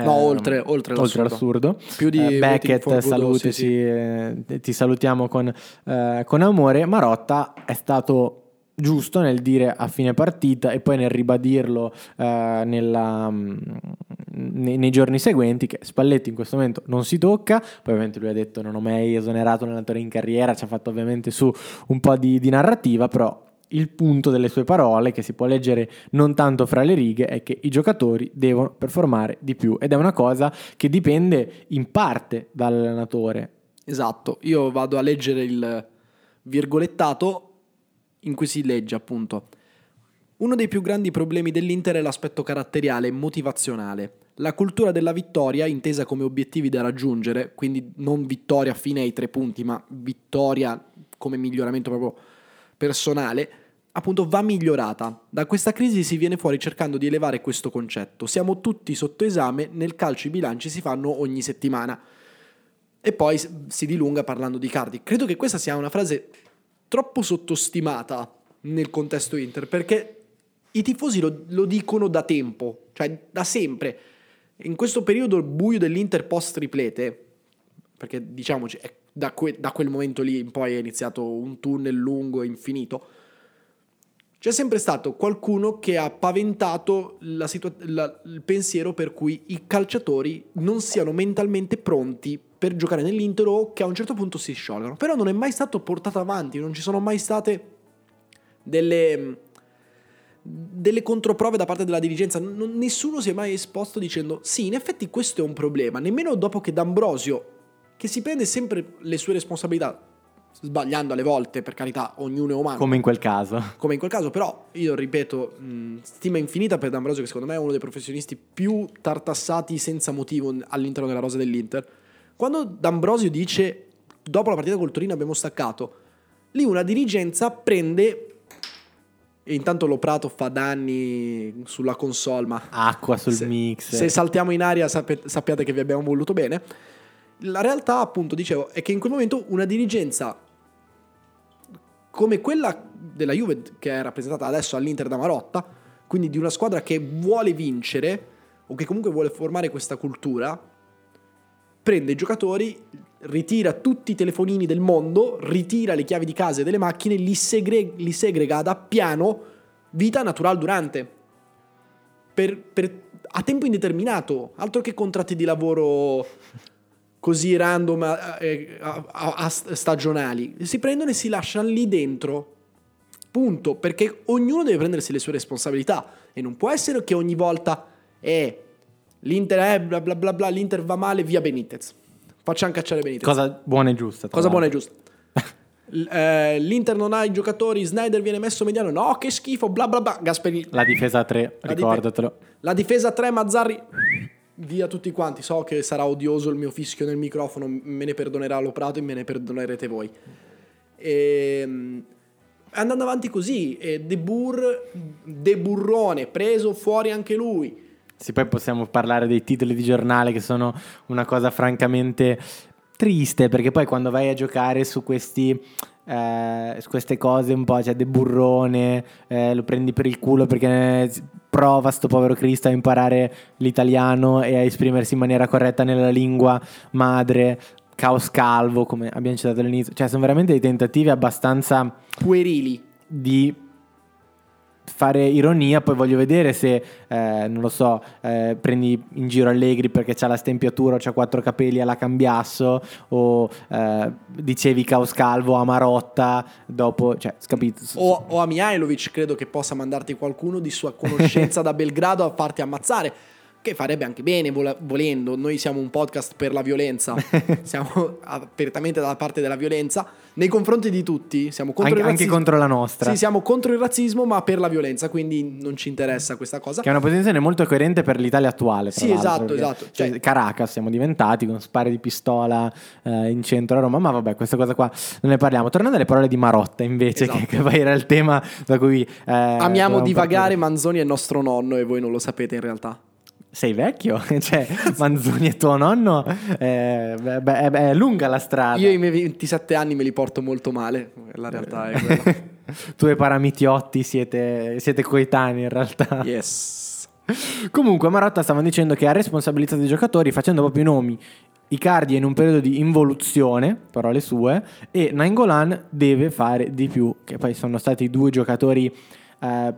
No, oltre- oltre l'assurdo. l'assurdo. Più di Eh, Beckett, saluteci, sì, sì. eh, ti salutiamo con, eh, con amore. Marotta è stato giusto nel dire a fine partita e poi nel ribadirlo eh, nella, mm, nei, nei giorni seguenti che Spalletti in questo momento non si tocca, poi ovviamente lui ha detto non ho mai esonerato un allenatore in carriera, ci ha fatto ovviamente su un po' di, di narrativa, però il punto delle sue parole, che si può leggere non tanto fra le righe, è che i giocatori devono performare di più ed è una cosa che dipende in parte dall'allenatore. Esatto, io vado a leggere il virgolettato in cui si legge appunto. Uno dei più grandi problemi dell'Inter è l'aspetto caratteriale e motivazionale. La cultura della vittoria, intesa come obiettivi da raggiungere, quindi non vittoria fine ai tre punti, ma vittoria come miglioramento proprio personale, appunto va migliorata. Da questa crisi si viene fuori cercando di elevare questo concetto. Siamo tutti sotto esame, nel calcio i bilanci si fanno ogni settimana. E poi si dilunga parlando di Cardi. Credo che questa sia una frase troppo sottostimata nel contesto Inter, perché i tifosi lo, lo dicono da tempo, cioè da sempre. In questo periodo buio dell'Inter post triplete, perché diciamoci, è da, que- da quel momento lì in poi è iniziato un tunnel lungo e infinito, c'è sempre stato qualcuno che ha paventato situa- la- il pensiero per cui i calciatori non siano mentalmente pronti per giocare nell'Inter o che a un certo punto si sciolgano. Però non è mai stato portato avanti, non ci sono mai state delle, delle controprove da parte della dirigenza. Non- nessuno si è mai esposto dicendo sì, in effetti questo è un problema. Nemmeno dopo che D'Ambrosio, che si prende sempre le sue responsabilità, sbagliando alle volte, per carità, ognuno è umano Come in quel caso. come in quel caso, però io ripeto, mh, stima infinita per D'Ambrosio, che secondo me è uno dei professionisti più tartassati senza motivo all'interno della rosa dell'Inter. Quando D'Ambrosio dice dopo la partita col Torino abbiamo staccato, lì una dirigenza prende e intanto lo Prato fa danni sulla console, ma Acqua sul se, mix. se saltiamo in aria sappiate che vi abbiamo voluto bene. La realtà, appunto, dicevo, è che in quel momento una dirigenza come quella della Juve che è rappresentata adesso all'Inter da Marotta, quindi di una squadra che vuole vincere o che comunque vuole formare questa cultura, prende i giocatori, ritira tutti i telefonini del mondo, ritira le chiavi di casa e delle macchine, li, segre- li segrega da piano vita natural durante. Per, per- a tempo indeterminato, altro che contratti di lavoro così random eh, a, a- a stagionali. Si prendono e si lasciano lì dentro. Punto. Perché ognuno deve prendersi le sue responsabilità. E non può essere che ogni volta è l'Inter è bla bla bla bla, l'Inter va male, via Benitez. Facciamo cacciare Benitez. Cosa buona e giusta. Cosa buona e giusta. Eh, L'Inter non ha i giocatori, Snyder viene messo mediano, no che schifo, bla bla bla, Gasperini. La difesa a 3, La ricordatelo. La difesa 3, Mazzarri, via tutti quanti. So che sarà odioso il mio fischio nel microfono, me ne perdonerà lo Prato e me ne perdonerete voi. Ehm, andando avanti così, e De Boer, De Burrone, preso fuori anche lui. Sì, poi possiamo parlare dei titoli di giornale che sono una cosa francamente triste perché poi quando vai a giocare su questi eh, queste cose un po' cioè De Burrone eh, lo prendi per il culo perché eh, prova sto povero Cristo a imparare l'italiano e a esprimersi in maniera corretta nella lingua madre Caos Calvo come abbiamo citato all'inizio cioè sono veramente dei tentativi abbastanza Puerili. di fare ironia, poi voglio vedere se, eh, non lo so, eh, prendi in giro Allegri perché c'ha la stempiatura c'ha quattro capelli alla cambiasso o eh, dicevi Caos Calvo a Marotta dopo, cioè, capito? O, o a Mihailovic credo che possa mandarti qualcuno di sua conoscenza da Belgrado a farti ammazzare. Che farebbe anche bene volendo. Noi siamo un podcast per la violenza. siamo apertamente dalla parte della violenza. Nei confronti di tutti. Siamo contro anche, il anche razzismo. contro la nostra. Sì, siamo contro il razzismo, ma per la violenza. Quindi non ci interessa questa cosa. Che è una posizione molto coerente per l'Italia attuale. Sì, esatto, esatto. cioè, Cioè- Caracas siamo diventati con spari di pistola eh, in centro a Roma, ma vabbè, questa cosa qua non ne parliamo. Tornando alle parole di Marotta, invece, Esatto. che, che poi era il tema da cui. eh, Amiamo divagare. partire. Manzoni è nostro nonno e voi non lo sapete in realtà. Sei vecchio? cioè, Manzoni e tuo nonno? eh, beh, beh, è, lunga la strada. Io i miei 27 anni me li porto molto male. La realtà è quella. tu e Paramitiotti siete, siete coetanei in realtà. yes. Comunque Marotta stava dicendo che ha responsabilizzato i giocatori facendo proprio i nomi. Icardi è in un periodo di involuzione, parole sue, e Nainggolan deve fare di più, che poi sono stati due giocatori eh,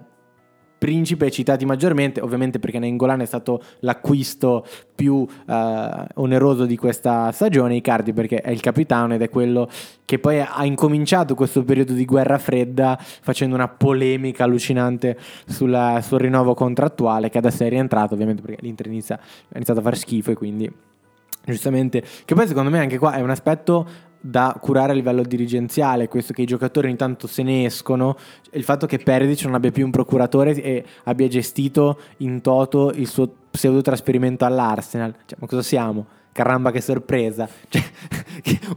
principe citati maggiormente, ovviamente perché Nainggolan è stato l'acquisto più eh, oneroso di questa stagione, Icardi perché è il capitano ed è quello che poi ha incominciato questo periodo di guerra fredda facendo una polemica allucinante sulla, sul rinnovo contrattuale che adesso è rientrato ovviamente perché l'Inter inizia, ha iniziato a fare schifo e quindi giustamente che poi secondo me anche qua è un aspetto da curare a livello dirigenziale, questo che i giocatori ogni tanto se ne escono, il fatto che Peredic non abbia più un procuratore e abbia gestito in toto il suo pseudo trasferimento all'Arsenal, cioè, ma cosa siamo? Caramba che sorpresa, cioè,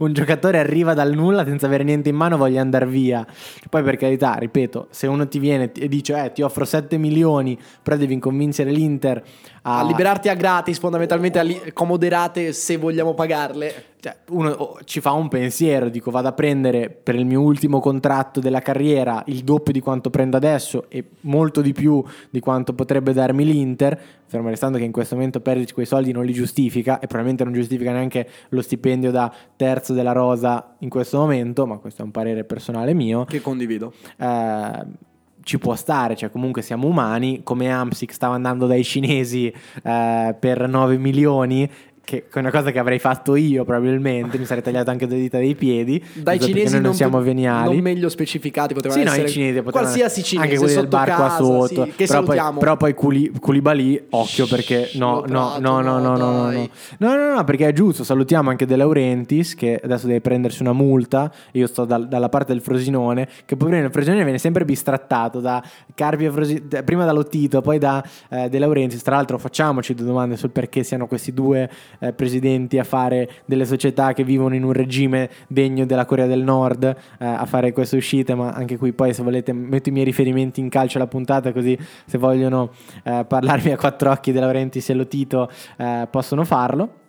un giocatore arriva dal nulla senza avere niente in mano voglia andare via, poi per carità, ripeto, se uno ti viene e dice eh, ti offro 7 milioni, però devi convincere l'Inter a, a liberarti a gratis, fondamentalmente a li- comoderate se vogliamo pagarle. Cioè, uno oh, ci fa un pensiero, dico vado a prendere per il mio ultimo contratto della carriera il doppio di quanto prendo adesso e molto di più di quanto potrebbe darmi l'Inter, fermo restando che in questo momento Perdic quei soldi non li giustifica e probabilmente non giustifica neanche lo stipendio da terzo della rosa in questo momento, ma questo è un parere personale mio. Che condivido. Eh, ci può stare, cioè comunque siamo umani, come Amsic stava andando dai cinesi eh, per 9 milioni che è una cosa che avrei fatto io probabilmente, mi sarei tagliato anche le dita dei piedi. Dai cinesi non, non siamo veniali. Non meglio specificati, potevano sì, essere no, i cinesi qualsiasi cinese, anche quelli del bar casa, qua sotto. Sì, che però, poi, però poi Culi, Koulibaly, occhio perché no, no, no, no, no, no, no, no, no, no, perché è giusto, salutiamo anche De Laurentiis che adesso deve prendersi una multa, io sto dal, dalla parte del Frosinone, che poverino il Frosinone viene sempre bistrattato da Carpi e Frosinone, prima da Lottito, poi da eh, De Laurentiis, tra l'altro facciamoci due domande sul perché siano questi due eh, presidenti a fare delle società che vivono in un regime degno della Corea del Nord eh, a fare queste uscite, ma anche qui poi se volete metto i miei riferimenti in calcio alla puntata così se vogliono eh, parlarmi a quattro occhi della Laurentiis e Lotito eh, possono farlo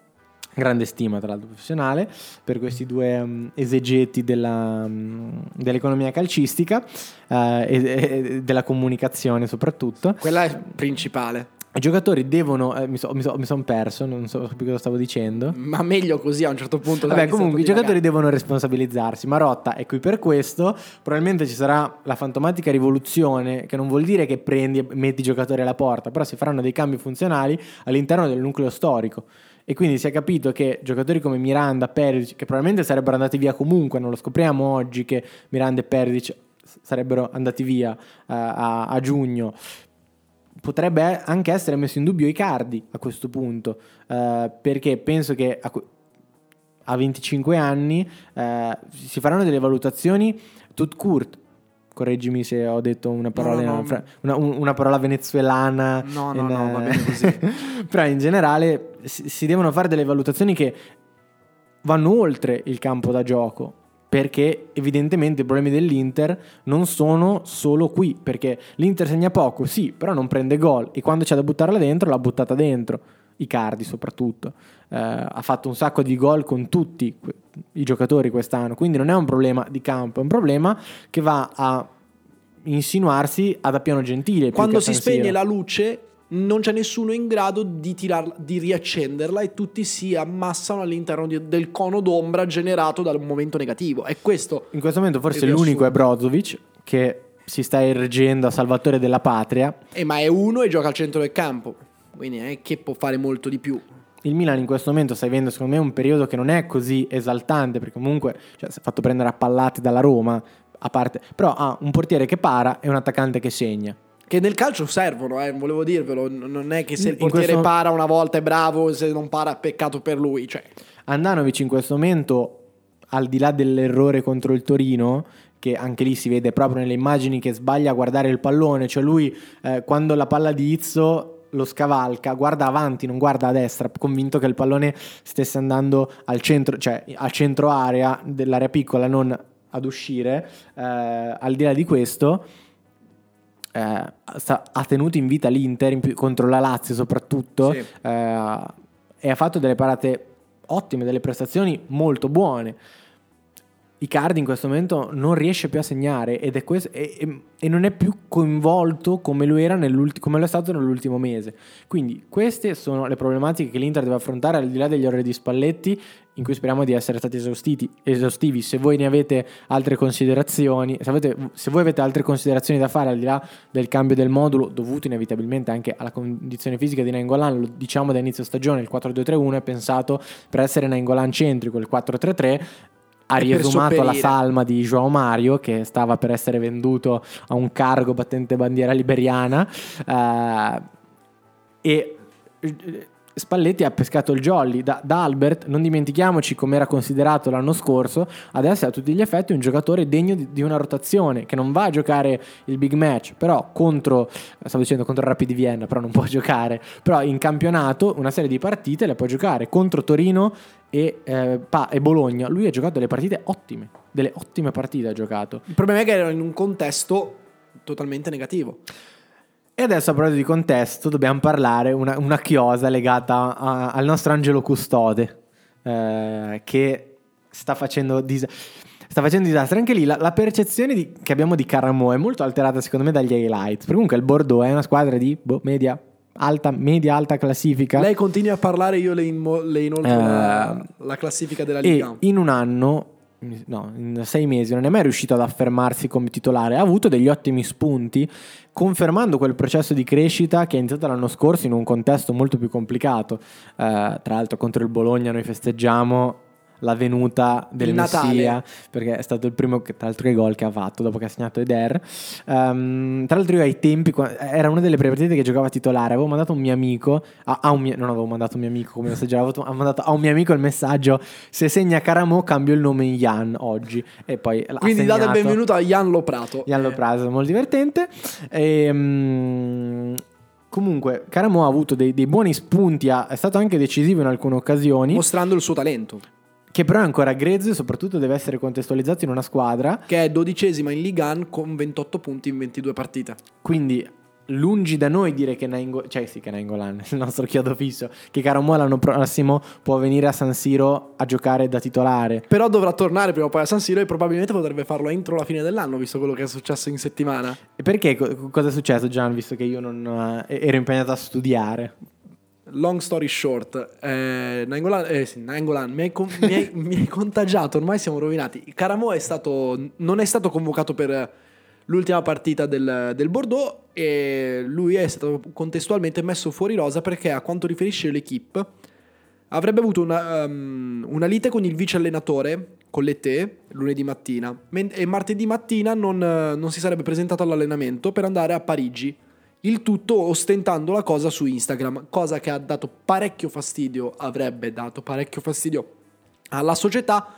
grande stima tra l'altro professionale per questi due um, esegeti della, um, dell'economia calcistica uh, e, e, della comunicazione soprattutto. Quella è principale. I giocatori devono. Eh, mi, so, mi, so, mi sono perso, non so più cosa stavo dicendo. Ma meglio così a un certo punto. Vabbè, comunque i giocatori devono responsabilizzarsi. Marotta è qui per questo. Probabilmente ci sarà la fantomatica rivoluzione, che non vuol dire che prendi e metti i giocatori alla porta, però si faranno dei cambi funzionali all'interno del nucleo storico. E quindi si è capito che giocatori come Miranda, Perisic, che probabilmente sarebbero andati via comunque, non lo scopriamo oggi che Miranda e Perisic sarebbero andati via uh, a, a giugno potrebbe anche essere messo in dubbio Icardi a questo punto, eh, perché penso che a, a 25 anni eh, si faranno delle valutazioni tout court. Correggimi se ho detto una parola, no, no, una, una parola venezuelana. No, no, in, no, va bene così. però in generale si, si devono fare delle valutazioni che vanno oltre il campo da gioco perché evidentemente i problemi dell'Inter non sono solo qui, perché l'Inter segna poco, sì, però non prende gol e quando c'è da buttarla dentro l'ha buttata dentro, Icardi soprattutto, eh, ha fatto un sacco di gol con tutti i giocatori quest'anno, quindi non è un problema di campo, è un problema che va a insinuarsi ad Appiano Gentile. Quando si spegne la luce non c'è nessuno in grado di, tirarla, di riaccenderla e tutti si ammassano all'interno di, del cono d'ombra generato dal momento negativo. È questo. In questo momento forse l'unico è Brozovic che si sta ergendo a salvatore della patria. Eh, ma è uno e gioca al centro del campo, quindi è che può fare molto di più. Il Milan in questo momento sta vivendo secondo me un periodo che non è così esaltante perché comunque cioè, si è fatto prendere a pallate dalla Roma, a parte, però ha un portiere che para e un attaccante che segna. Che nel calcio servono, eh, volevo dirvelo. Non è che se il portiere questo... para una volta è bravo, se non para peccato per lui. Cioè. Andanovic in questo momento, al di là dell'errore contro il Torino, che anche lì si vede proprio nelle immagini che sbaglia a guardare il pallone, cioè lui eh, quando la palla di Izzo lo scavalca, guarda avanti, non guarda a destra, convinto che il pallone stesse andando al centro, cioè al centro area dell'area piccola, non ad uscire. Eh, al di là di questo, eh, sta, ha tenuto in vita l'Inter in più, contro la Lazio soprattutto sì. eh, e ha fatto delle parate ottime, delle prestazioni molto buone. Icardi in questo momento non riesce più a segnare ed è questo, e, e- e non è più coinvolto come lo, era come lo è stato nell'ultimo mese. Quindi queste sono le problematiche che l'Inter deve affrontare al di là degli errori di Spalletti in cui speriamo di essere stati esaustivi. Se voi ne avete altre considerazioni, se, avete- se voi avete altre considerazioni da fare al di là del cambio del modulo dovuto inevitabilmente anche alla condizione fisica di Nainggolan, lo diciamo da inizio stagione, il 4-2-3-1 è pensato per essere Nainggolan centrico, il 4-3-3 ha riesumato la salma di Joao Mario che stava per essere venduto a un cargo battente bandiera liberiana eh, e Spalletti ha pescato il jolly da, da Albert, non dimentichiamoci come era considerato l'anno scorso, adesso è a tutti gli effetti un giocatore degno di, di una rotazione, che non va a giocare il big match, però contro, stavo dicendo contro il Rapid Vienna, però non può giocare, però in campionato una serie di partite le può giocare contro Torino e, eh, Pa- e Bologna, lui ha giocato delle partite ottime, delle ottime partite ha giocato. Il problema è che era in un contesto totalmente negativo. E adesso a proposito di contesto dobbiamo parlare una, una chiosa legata a- al nostro Angelo Custode eh, che sta facendo, dis- sta facendo disastro. Anche lì la, la percezione di- che abbiamo di Caramo è molto alterata secondo me dagli highlights. Perché comunque il Bordeaux è una squadra di boh, media, alta, media alta classifica. Lei continua a parlare, io le, inmo- le inoltro Eh, la, la classifica della Liga. in un anno, no, in sei mesi, non è mai riuscito ad affermarsi come titolare. Ha avuto degli ottimi spunti, confermando quel processo di crescita che è iniziato l'anno scorso in un contesto molto più complicato. Eh, tra l'altro, contro il Bologna noi festeggiamo la venuta del Il Natale. Messia perché è stato il primo tra l'altro che gol che ha fatto dopo che ha segnato Eder Ehm, tra l'altro io ai tempi era una delle prime partite che giocava titolare avevo mandato un mio amico a, a un mio, non avevo mandato un mio amico come messaggio avevo mandato a un mio amico il messaggio se segna Caramo cambio il nome in Jan oggi e poi Quindi date il benvenuto a Jan Loprato. Jan l'ho Eh, preso, molto divertente. Ehm, comunque, Caramo ha avuto dei, dei buoni spunti, ha- è stato anche decisivo in alcune occasioni, mostrando il suo talento. Che però è ancora grezzo e soprattutto deve essere contestualizzato in una squadra. Che è dodicesima in Liga 1 con 28 punti in 22 partite. Quindi, lungi da noi dire che Nainggolan, cioè sì che Nainggolan, il nostro chiodo fisso, che Caramo l'anno prossimo può venire a San Siro a giocare da titolare. Però dovrà tornare prima o poi a San Siro e probabilmente potrebbe farlo entro la fine dell'anno, visto quello che è successo in settimana. E perché? Co- Cosa è successo, Gian, visto che io non eh, ero impegnato a studiare? Long story short, eh, Nainggolan, eh, sì, Nainggolan, mi, hai con- mi hai- mi hai contagiato, ormai siamo rovinati. Caramo è stato, non è stato convocato per l'ultima partita del, del Bordeaux e lui è stato contestualmente messo fuori rosa perché a quanto riferisce l'equipe avrebbe avuto una, um, una lite con il vice allenatore, con l'ET, lunedì mattina e martedì mattina non, non si sarebbe presentato all'allenamento per andare a Parigi. Il tutto ostentando la cosa su Instagram, cosa che ha dato parecchio fastidio, avrebbe dato parecchio fastidio alla società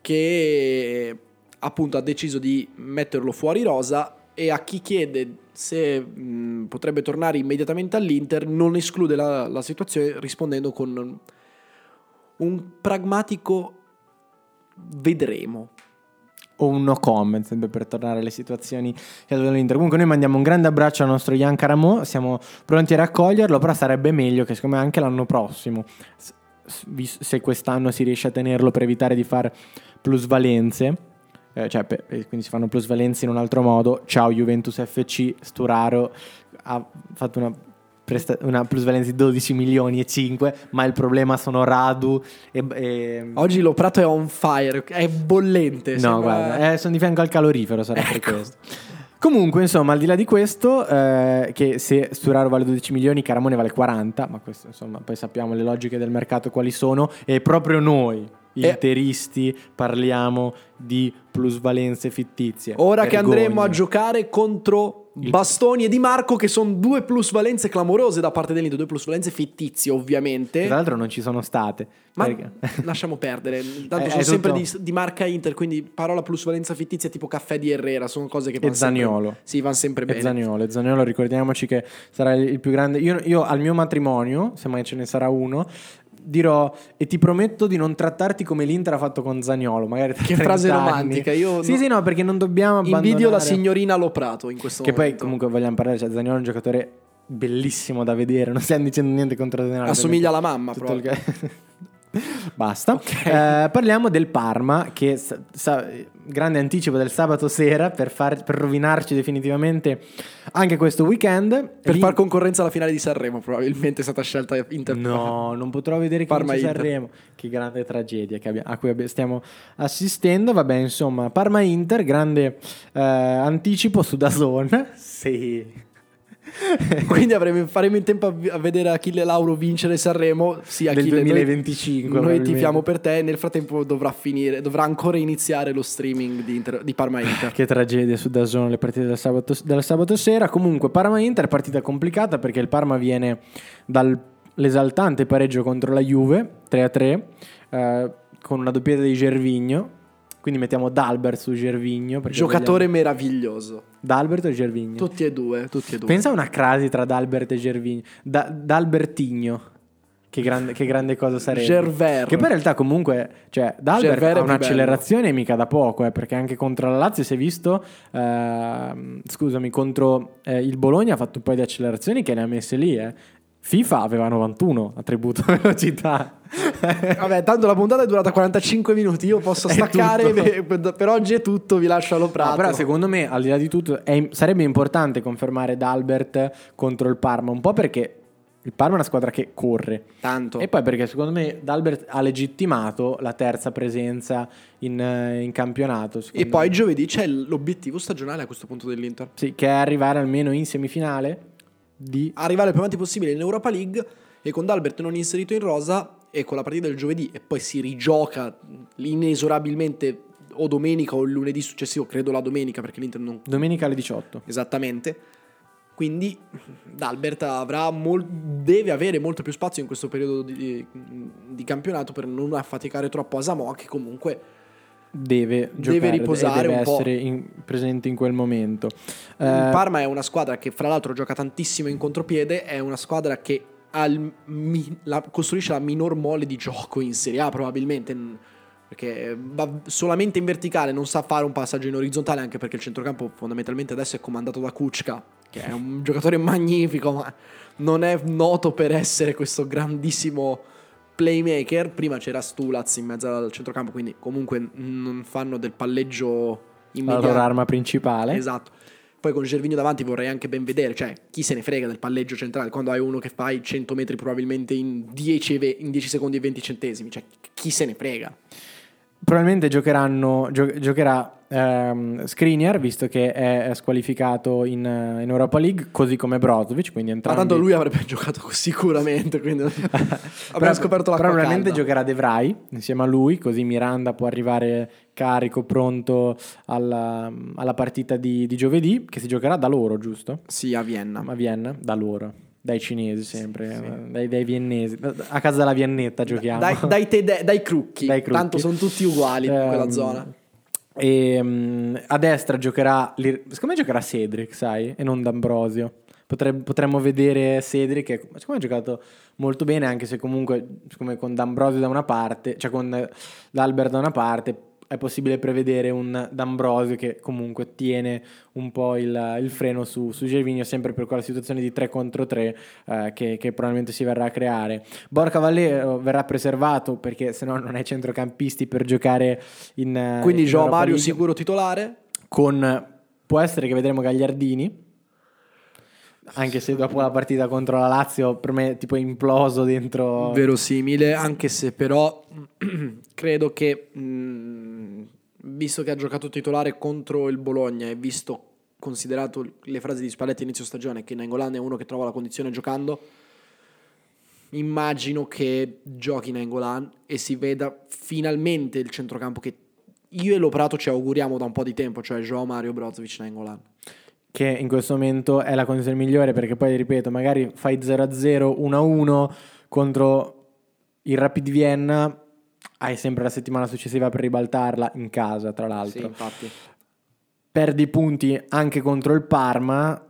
che appunto ha deciso di metterlo fuori rosa e a chi chiede se mh, potrebbe tornare immediatamente all'Inter non esclude la, la situazione rispondendo con un pragmatico vedremo. O un no comment sempre per tornare alle situazioni che ha dell'Inter. Comunque noi mandiamo un grande abbraccio al nostro Ian Caramo, siamo pronti a raccoglierlo, però sarebbe meglio che secondo me anche l'anno prossimo, se quest'anno si riesce a tenerlo per evitare di fare plusvalenze, eh, cioè per- eh, quindi si fanno plusvalenze in un altro modo, ciao Juventus FC, Sturaro ha fatto una... presta- una plusvalenza di 12 milioni e 5 ma il problema sono Radu e, e Oggi lo Prato è on fire, è bollente. No, sembra- guarda, eh, sono di fianco al calorifero, sarà per Ecco. questo. Comunque, insomma, al di là di questo, eh, che se Sturaro vale 12 milioni, Caramone vale 40, ma questo, insomma, poi sappiamo le logiche del mercato quali sono, e proprio noi, E- interisti, parliamo di plusvalenze fittizie. Ora che Vergogna. andremo a giocare contro Il- Bastoni e Di Marco, che sono due plusvalenze clamorose da parte dell'Inter, due plusvalenze fittizie, ovviamente. Che tra l'altro non ci sono state. Ma perché- lasciamo perdere, tanto È- sono è sempre di, di marca Inter, quindi parola plusvalenza fittizia tipo caffè di Herrera, sono cose che E vanno sempre- Zaniolo. Sì, vanno sempre E bene. Zaniolo, e Zaniolo, ricordiamoci che sarà il il più grande. Io, io al mio matrimonio, se mai ce ne sarà uno, dirò e ti prometto di non trattarti come l'Inter ha fatto con Zaniolo. Magari tra Che 30 frase anni. romantica, io Sì, no- sì, no, perché non dobbiamo abbandonare. Invidio la signorina Loprato in questo Che poi momento. comunque vogliamo parlare, cioè Zaniolo è un giocatore bellissimo da vedere, non stiamo dicendo niente contro Zaniolo. Assomiglia alla mamma, il proprio. ca- Basta. Eh, parliamo del Parma, che sa- sa- grande anticipo del sabato sera per, far- per rovinarci definitivamente anche questo weekend. Per Lì- far concorrenza alla finale di Sanremo, probabilmente è stata scelta Inter. No, non potrò vedere chi Parma vince Inter. Sanremo. Che grande tragedia che abbia- a cui abbi- stiamo assistendo. Vabbè, insomma, Parma Inter, grande eh, anticipo su Dazon. Sì. Quindi avremo- faremo in tempo a, vedere Achille Lauro vincere Sanremo. Sì, Achille, noi- 2025, Noi, probabilmente. tifiamo per te. Nel frattempo dovrà finire, dovrà ancora iniziare lo streaming di, Inter- di Parma Inter. Che tragedia su Dazon le partite del sabato, del sabato sera. Comunque, Parma Inter, partita complicata perché il Parma viene dall'esaltante pareggio contro la Juve 3-3 eh, con una doppietta di Gervigno. Quindi mettiamo Dalbert su Gervigno. Giocatore vogliamo- meraviglioso. Dalbert o Gervigno? Tutti e due, tutti e due. Pensa a una crasi tra Dalbert e Gervigno. Da- D'Albertigno. Che grande, che grande cosa sarebbe. Gerver. Che poi in realtà comunque, cioè, Dalbert Gerver è ha un'accelerazione mica da poco, eh, perché anche contro la Lazio si è visto, ehm, scusami, contro eh, il Bologna ha fatto un po' di accelerazioni che ne ha messe lì, eh. FIFA aveva 91 attributo velocità. Vabbè, tanto la puntata è durata 45 minuti. Io posso staccare. per, oggi è tutto. Vi lascio allo No, prato. però secondo me, al di là di tutto, è- sarebbe importante confermare Dalbert contro il Parma, un po' perché il Parma è una squadra che corre. Tanto. E poi perché secondo me Dalbert ha legittimato la terza presenza in, in campionato. E poi me. giovedì c'è l'obiettivo stagionale a questo punto dell'Inter. Sì, che è arrivare almeno in semifinale di... Arrivare il più avanti possibile in Europa League e con Dalbert non inserito in rosa e con la partita del giovedì e poi si rigioca inesorabilmente o domenica o il lunedì successivo, credo la domenica perché l'Inter non Domenica alle 18. esattamente. Quindi Dalbert avrà mol- deve avere molto più spazio in questo periodo di, di campionato per non affaticare troppo Asamoah che comunque Deve, giocare, riposare deve un po'. essere in- presente in quel momento. Il Eh, Parma è una squadra che, fra l'altro, gioca tantissimo in contropiede. È una squadra che ha il mi- la- costruisce la minor mole di gioco in Serie A, probabilmente. Perché va solamente in verticale, non sa fare un passaggio in orizzontale, anche perché il centrocampo fondamentalmente adesso è comandato da Kuczka, che è un giocatore magnifico, ma non è noto per essere questo grandissimo playmaker. Prima c'era Stulaz in mezzo al centrocampo, quindi comunque non fanno del palleggio la immediato. loro arma principale. Esatto. Poi con Gervigno davanti vorrei anche ben vedere, cioè chi se ne frega del palleggio centrale quando hai uno che fai 100 metri probabilmente in 10, e ve- in 10 secondi e 20 centesimi, cioè chi se ne frega. Probabilmente giocheranno, gio- giocherà ehm, Skriniar, visto che è, squalificato in, eh, in Europa League, così come Brozovic, quindi Ma entrambi... tanto lui avrebbe giocato sicuramente, quindi abbiamo Però- scoperto la Probabilmente calda. giocherà De Vrij insieme a lui, così Miranda può arrivare carico, pronto alla, alla partita di, di giovedì, che si giocherà da loro, giusto? Sì, a Vienna. A Vienna, da loro. Dai cinesi sempre, eh, dai, dai viennesi. A casa della Viennetta giochiamo. Dai, dai, tede- dai crucchi. Dai crucchi. tanto sono tutti uguali in quella Ehm, zona. E mm, a destra giocherà. Secondo me giocherà Cedric, sai? E non D'Ambrosio. Potre- potremmo vedere Cedric, che secondo me ha giocato molto bene, anche se comunque come con D'Ambrosio da una parte, cioè con eh, D'Albert da una parte, è possibile prevedere un D'Ambrosio che comunque tiene un po' il, il freno su, su Gervinho, sempre per quella situazione di 3 contro 3 eh, che, che probabilmente si verrà a creare. Borca Valero verrà preservato perché se no non hai centrocampisti per giocare in eh, Quindi in Joao Mario sicuro titolare. con può essere che vedremo Gagliardini anche se dopo la partita contro la Lazio per me è tipo imploso dentro Verosimile, anche se però credo che mh, visto che ha giocato titolare contro il Bologna e visto considerato le frasi di Spalletti inizio stagione che Nangolan è uno che trova la condizione giocando immagino che giochi Nangolan e si veda finalmente il centrocampo che io e l'operato ci auguriamo da un po' di tempo, cioè Joao Mario Brozovic Nangolan. che in questo momento è la condizione migliore perché poi ripeto magari fai 0-0 1-1 contro il Rapid Vienna hai sempre la settimana successiva per ribaltarla in casa tra l'altro Sì, infatti. perdi punti anche contro il Parma,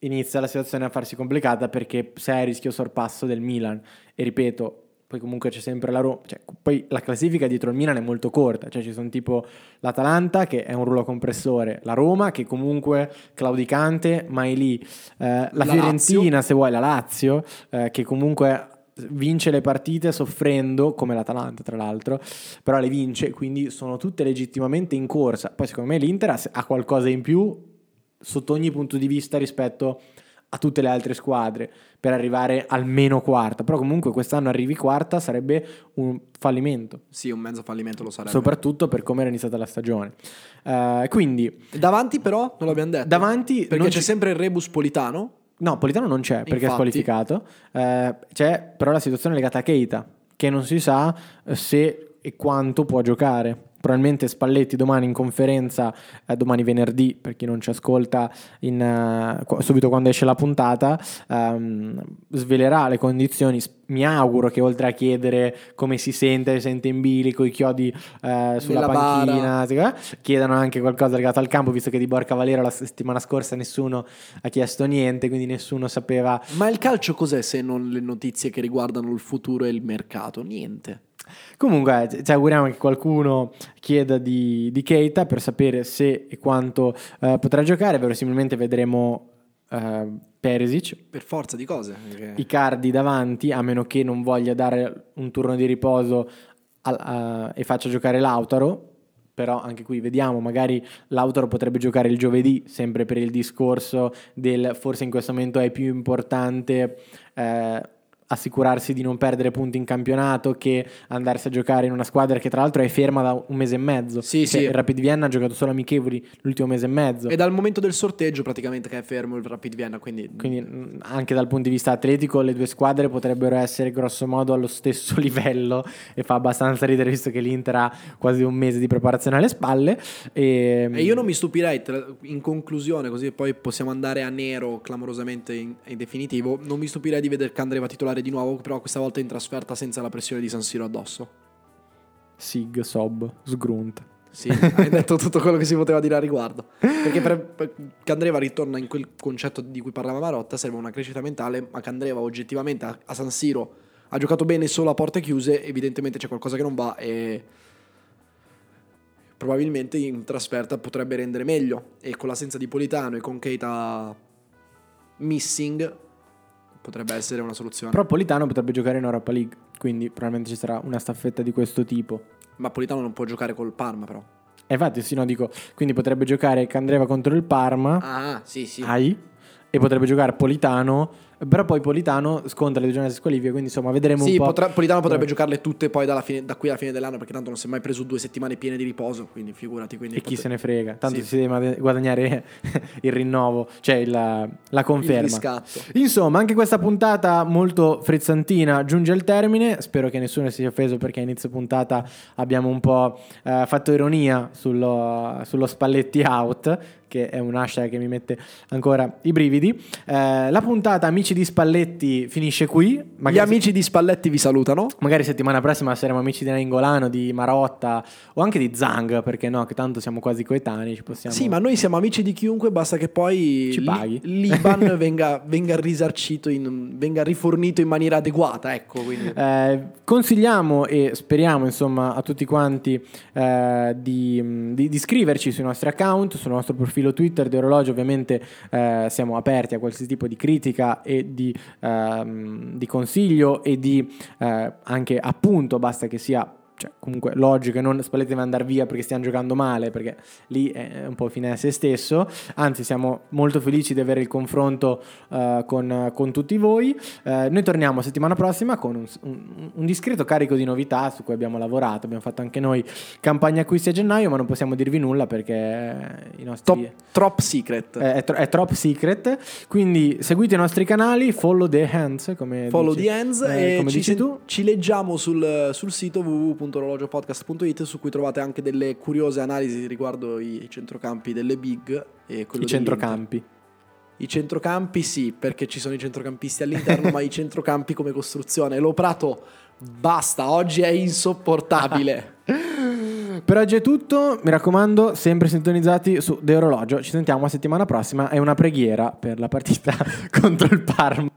inizia la situazione a farsi complicata perché sei a rischio sorpasso del Milan. E ripeto, poi comunque c'è sempre la Roma, cioè, poi la classifica dietro il Milan è molto corta, cioè ci sono tipo l'Atalanta che è un rullo compressore, la Roma che comunque claudicante, ma è lì, Eh, la, La Fiorentina se vuoi, la Lazio, eh, che comunque vince le partite soffrendo, come l'Atalanta tra l'altro, però le vince, quindi sono tutte legittimamente in corsa. Poi secondo me l'Inter ha, qualcosa in più sotto ogni punto di vista rispetto a tutte le altre squadre per arrivare almeno quarta, però comunque quest'anno arrivi quarta sarebbe un fallimento. Sì, un mezzo fallimento lo sarebbe. Soprattutto per come era iniziata la stagione. Uh, quindi davanti però non l'abbiamo detto. Davanti perché c'è ci... sempre il rebus Politano. No, Politano non c'è perché Infatti. è squalificato. Uh, c'è però la situazione legata a Keita che non si sa se e quanto può giocare probabilmente Spalletti domani in conferenza, eh, domani venerdì, per chi non ci ascolta in, uh, subito quando esce la puntata, um, svelerà le condizioni. Mi auguro che oltre a chiedere come si sente, si sente in bilico, i chiodi uh, sulla Nella panchina, bara. chiedano anche qualcosa legato al campo, visto che di Borca Valero la settimana scorsa nessuno ha chiesto niente, quindi nessuno sapeva. Ma il calcio cos'è se non le notizie che riguardano il futuro e il mercato? Niente. Comunque, ci auguriamo che qualcuno chieda di, di Keita per sapere se e quanto uh, potrà giocare. Verosimilmente vedremo uh, Perisic. Per forza di cose. Perché... I cardi davanti, a meno che non voglia dare un turno di riposo al, uh, e faccia giocare Lautaro. Però anche qui vediamo, magari Lautaro potrebbe giocare il giovedì, sempre per il discorso del forse in questo momento è più importante eh, assicurarsi di non perdere punti in campionato che andarsi a giocare in una squadra che tra l'altro è ferma da un mese e mezzo. Sì, sì. Il Rapid Vienna ha giocato solo amichevoli l'ultimo mese e mezzo. E dal momento del sorteggio praticamente che è fermo il Rapid Vienna. Quindi... quindi anche dal punto di vista atletico le due squadre potrebbero essere grosso modo allo stesso livello e fa abbastanza ridere visto che l'Inter ha quasi un mese di preparazione alle spalle. E, e io non mi stupirei, in conclusione, così poi possiamo andare a nero clamorosamente in, in definitivo, non mi stupirei di vedere Candreva titolare giocare di nuovo, però questa volta in trasferta senza la pressione di San Siro addosso. Sig, Sob, Sgrunt. Sì, hai detto tutto quello che si poteva dire a riguardo. Perché per, per Candreva ritorna in quel concetto di cui parlava Marotta, serve una crescita mentale, ma Candreva oggettivamente a, a San Siro ha giocato bene solo a porte chiuse, evidentemente c'è qualcosa che non va e probabilmente in trasferta potrebbe rendere meglio e con l'assenza di Politano e con Keita missing potrebbe essere una soluzione. Però Politano potrebbe giocare in Europa League, quindi probabilmente ci sarà una staffetta di questo tipo. Ma Politano non può giocare col Parma però. E eh, infatti, sì, no, dico, quindi potrebbe giocare Candreva contro il Parma. Ah, sì, sì. Ai, e potrebbe giocare Politano però poi Politano sconta le due giornate di squalifica, quindi insomma vedremo sì, un po'. Potrà, Politano potrebbe eh. giocarle tutte poi fine, da qui alla fine dell'anno, perché tanto non si è mai preso due settimane piene di riposo, quindi figurati. Quindi e chi se ne frega, tanto sì. si deve guadagnare il rinnovo, cioè la, la conferma. Il riscatto. Insomma, anche questa puntata molto frizzantina giunge al termine, spero che nessuno si sia offeso perché a inizio puntata abbiamo un po' eh, fatto ironia sullo, sullo Spalletti out, che è un hashtag che mi mette ancora i brividi. Eh, la puntata Amici di Spalletti finisce qui. Magari Gli amici di Spalletti vi salutano. Magari settimana prossima saremo amici di Naingolano, di Marotta o anche di Zang, perché no, che tanto siamo quasi coetanei. Possiamo... Sì, ma noi siamo amici di chiunque, basta che poi ci paghi. l'Iban venga, venga, risarcito, in, venga rifornito in maniera adeguata. Ecco, eh, consigliamo e speriamo insomma a tutti quanti eh, di, di, di iscriverci sui nostri account, sul nostro profilo profilo Twitter di Orologio ovviamente eh, siamo aperti a qualsiasi tipo di critica e di, ehm, di consiglio e di eh, anche appunto, basta che sia cioè, comunque logico e non Spalletti deve andare via perché stiamo giocando male, perché lì è un po' fine a se stesso. Anzi, siamo molto felici di avere il confronto uh, con, con, tutti voi. Uh, noi torniamo settimana prossima con un, un, un, discreto carico di novità su cui abbiamo lavorato. Abbiamo fatto anche noi campagna acquisti a gennaio, ma non possiamo dirvi nulla perché i nostri... Top, trop secret. È, è, tro- è trop secret. Quindi seguite i nostri canali, follow the hands, come follow dici, the hands eh, e come ci, dici tu. ci leggiamo sul, sul sito www www.orologiopodcast.it su cui trovate anche delle curiose analisi riguardo i centrocampi delle big e quello I centrocampi. I centrocampi sì, perché ci sono i centrocampisti all'interno, ma i centrocampi come costruzione. Lo Prato, basta, oggi è insopportabile. per oggi è tutto, mi raccomando, sempre sintonizzati su De Orologio. Ci sentiamo la settimana prossima. È una preghiera per la partita contro il Parma.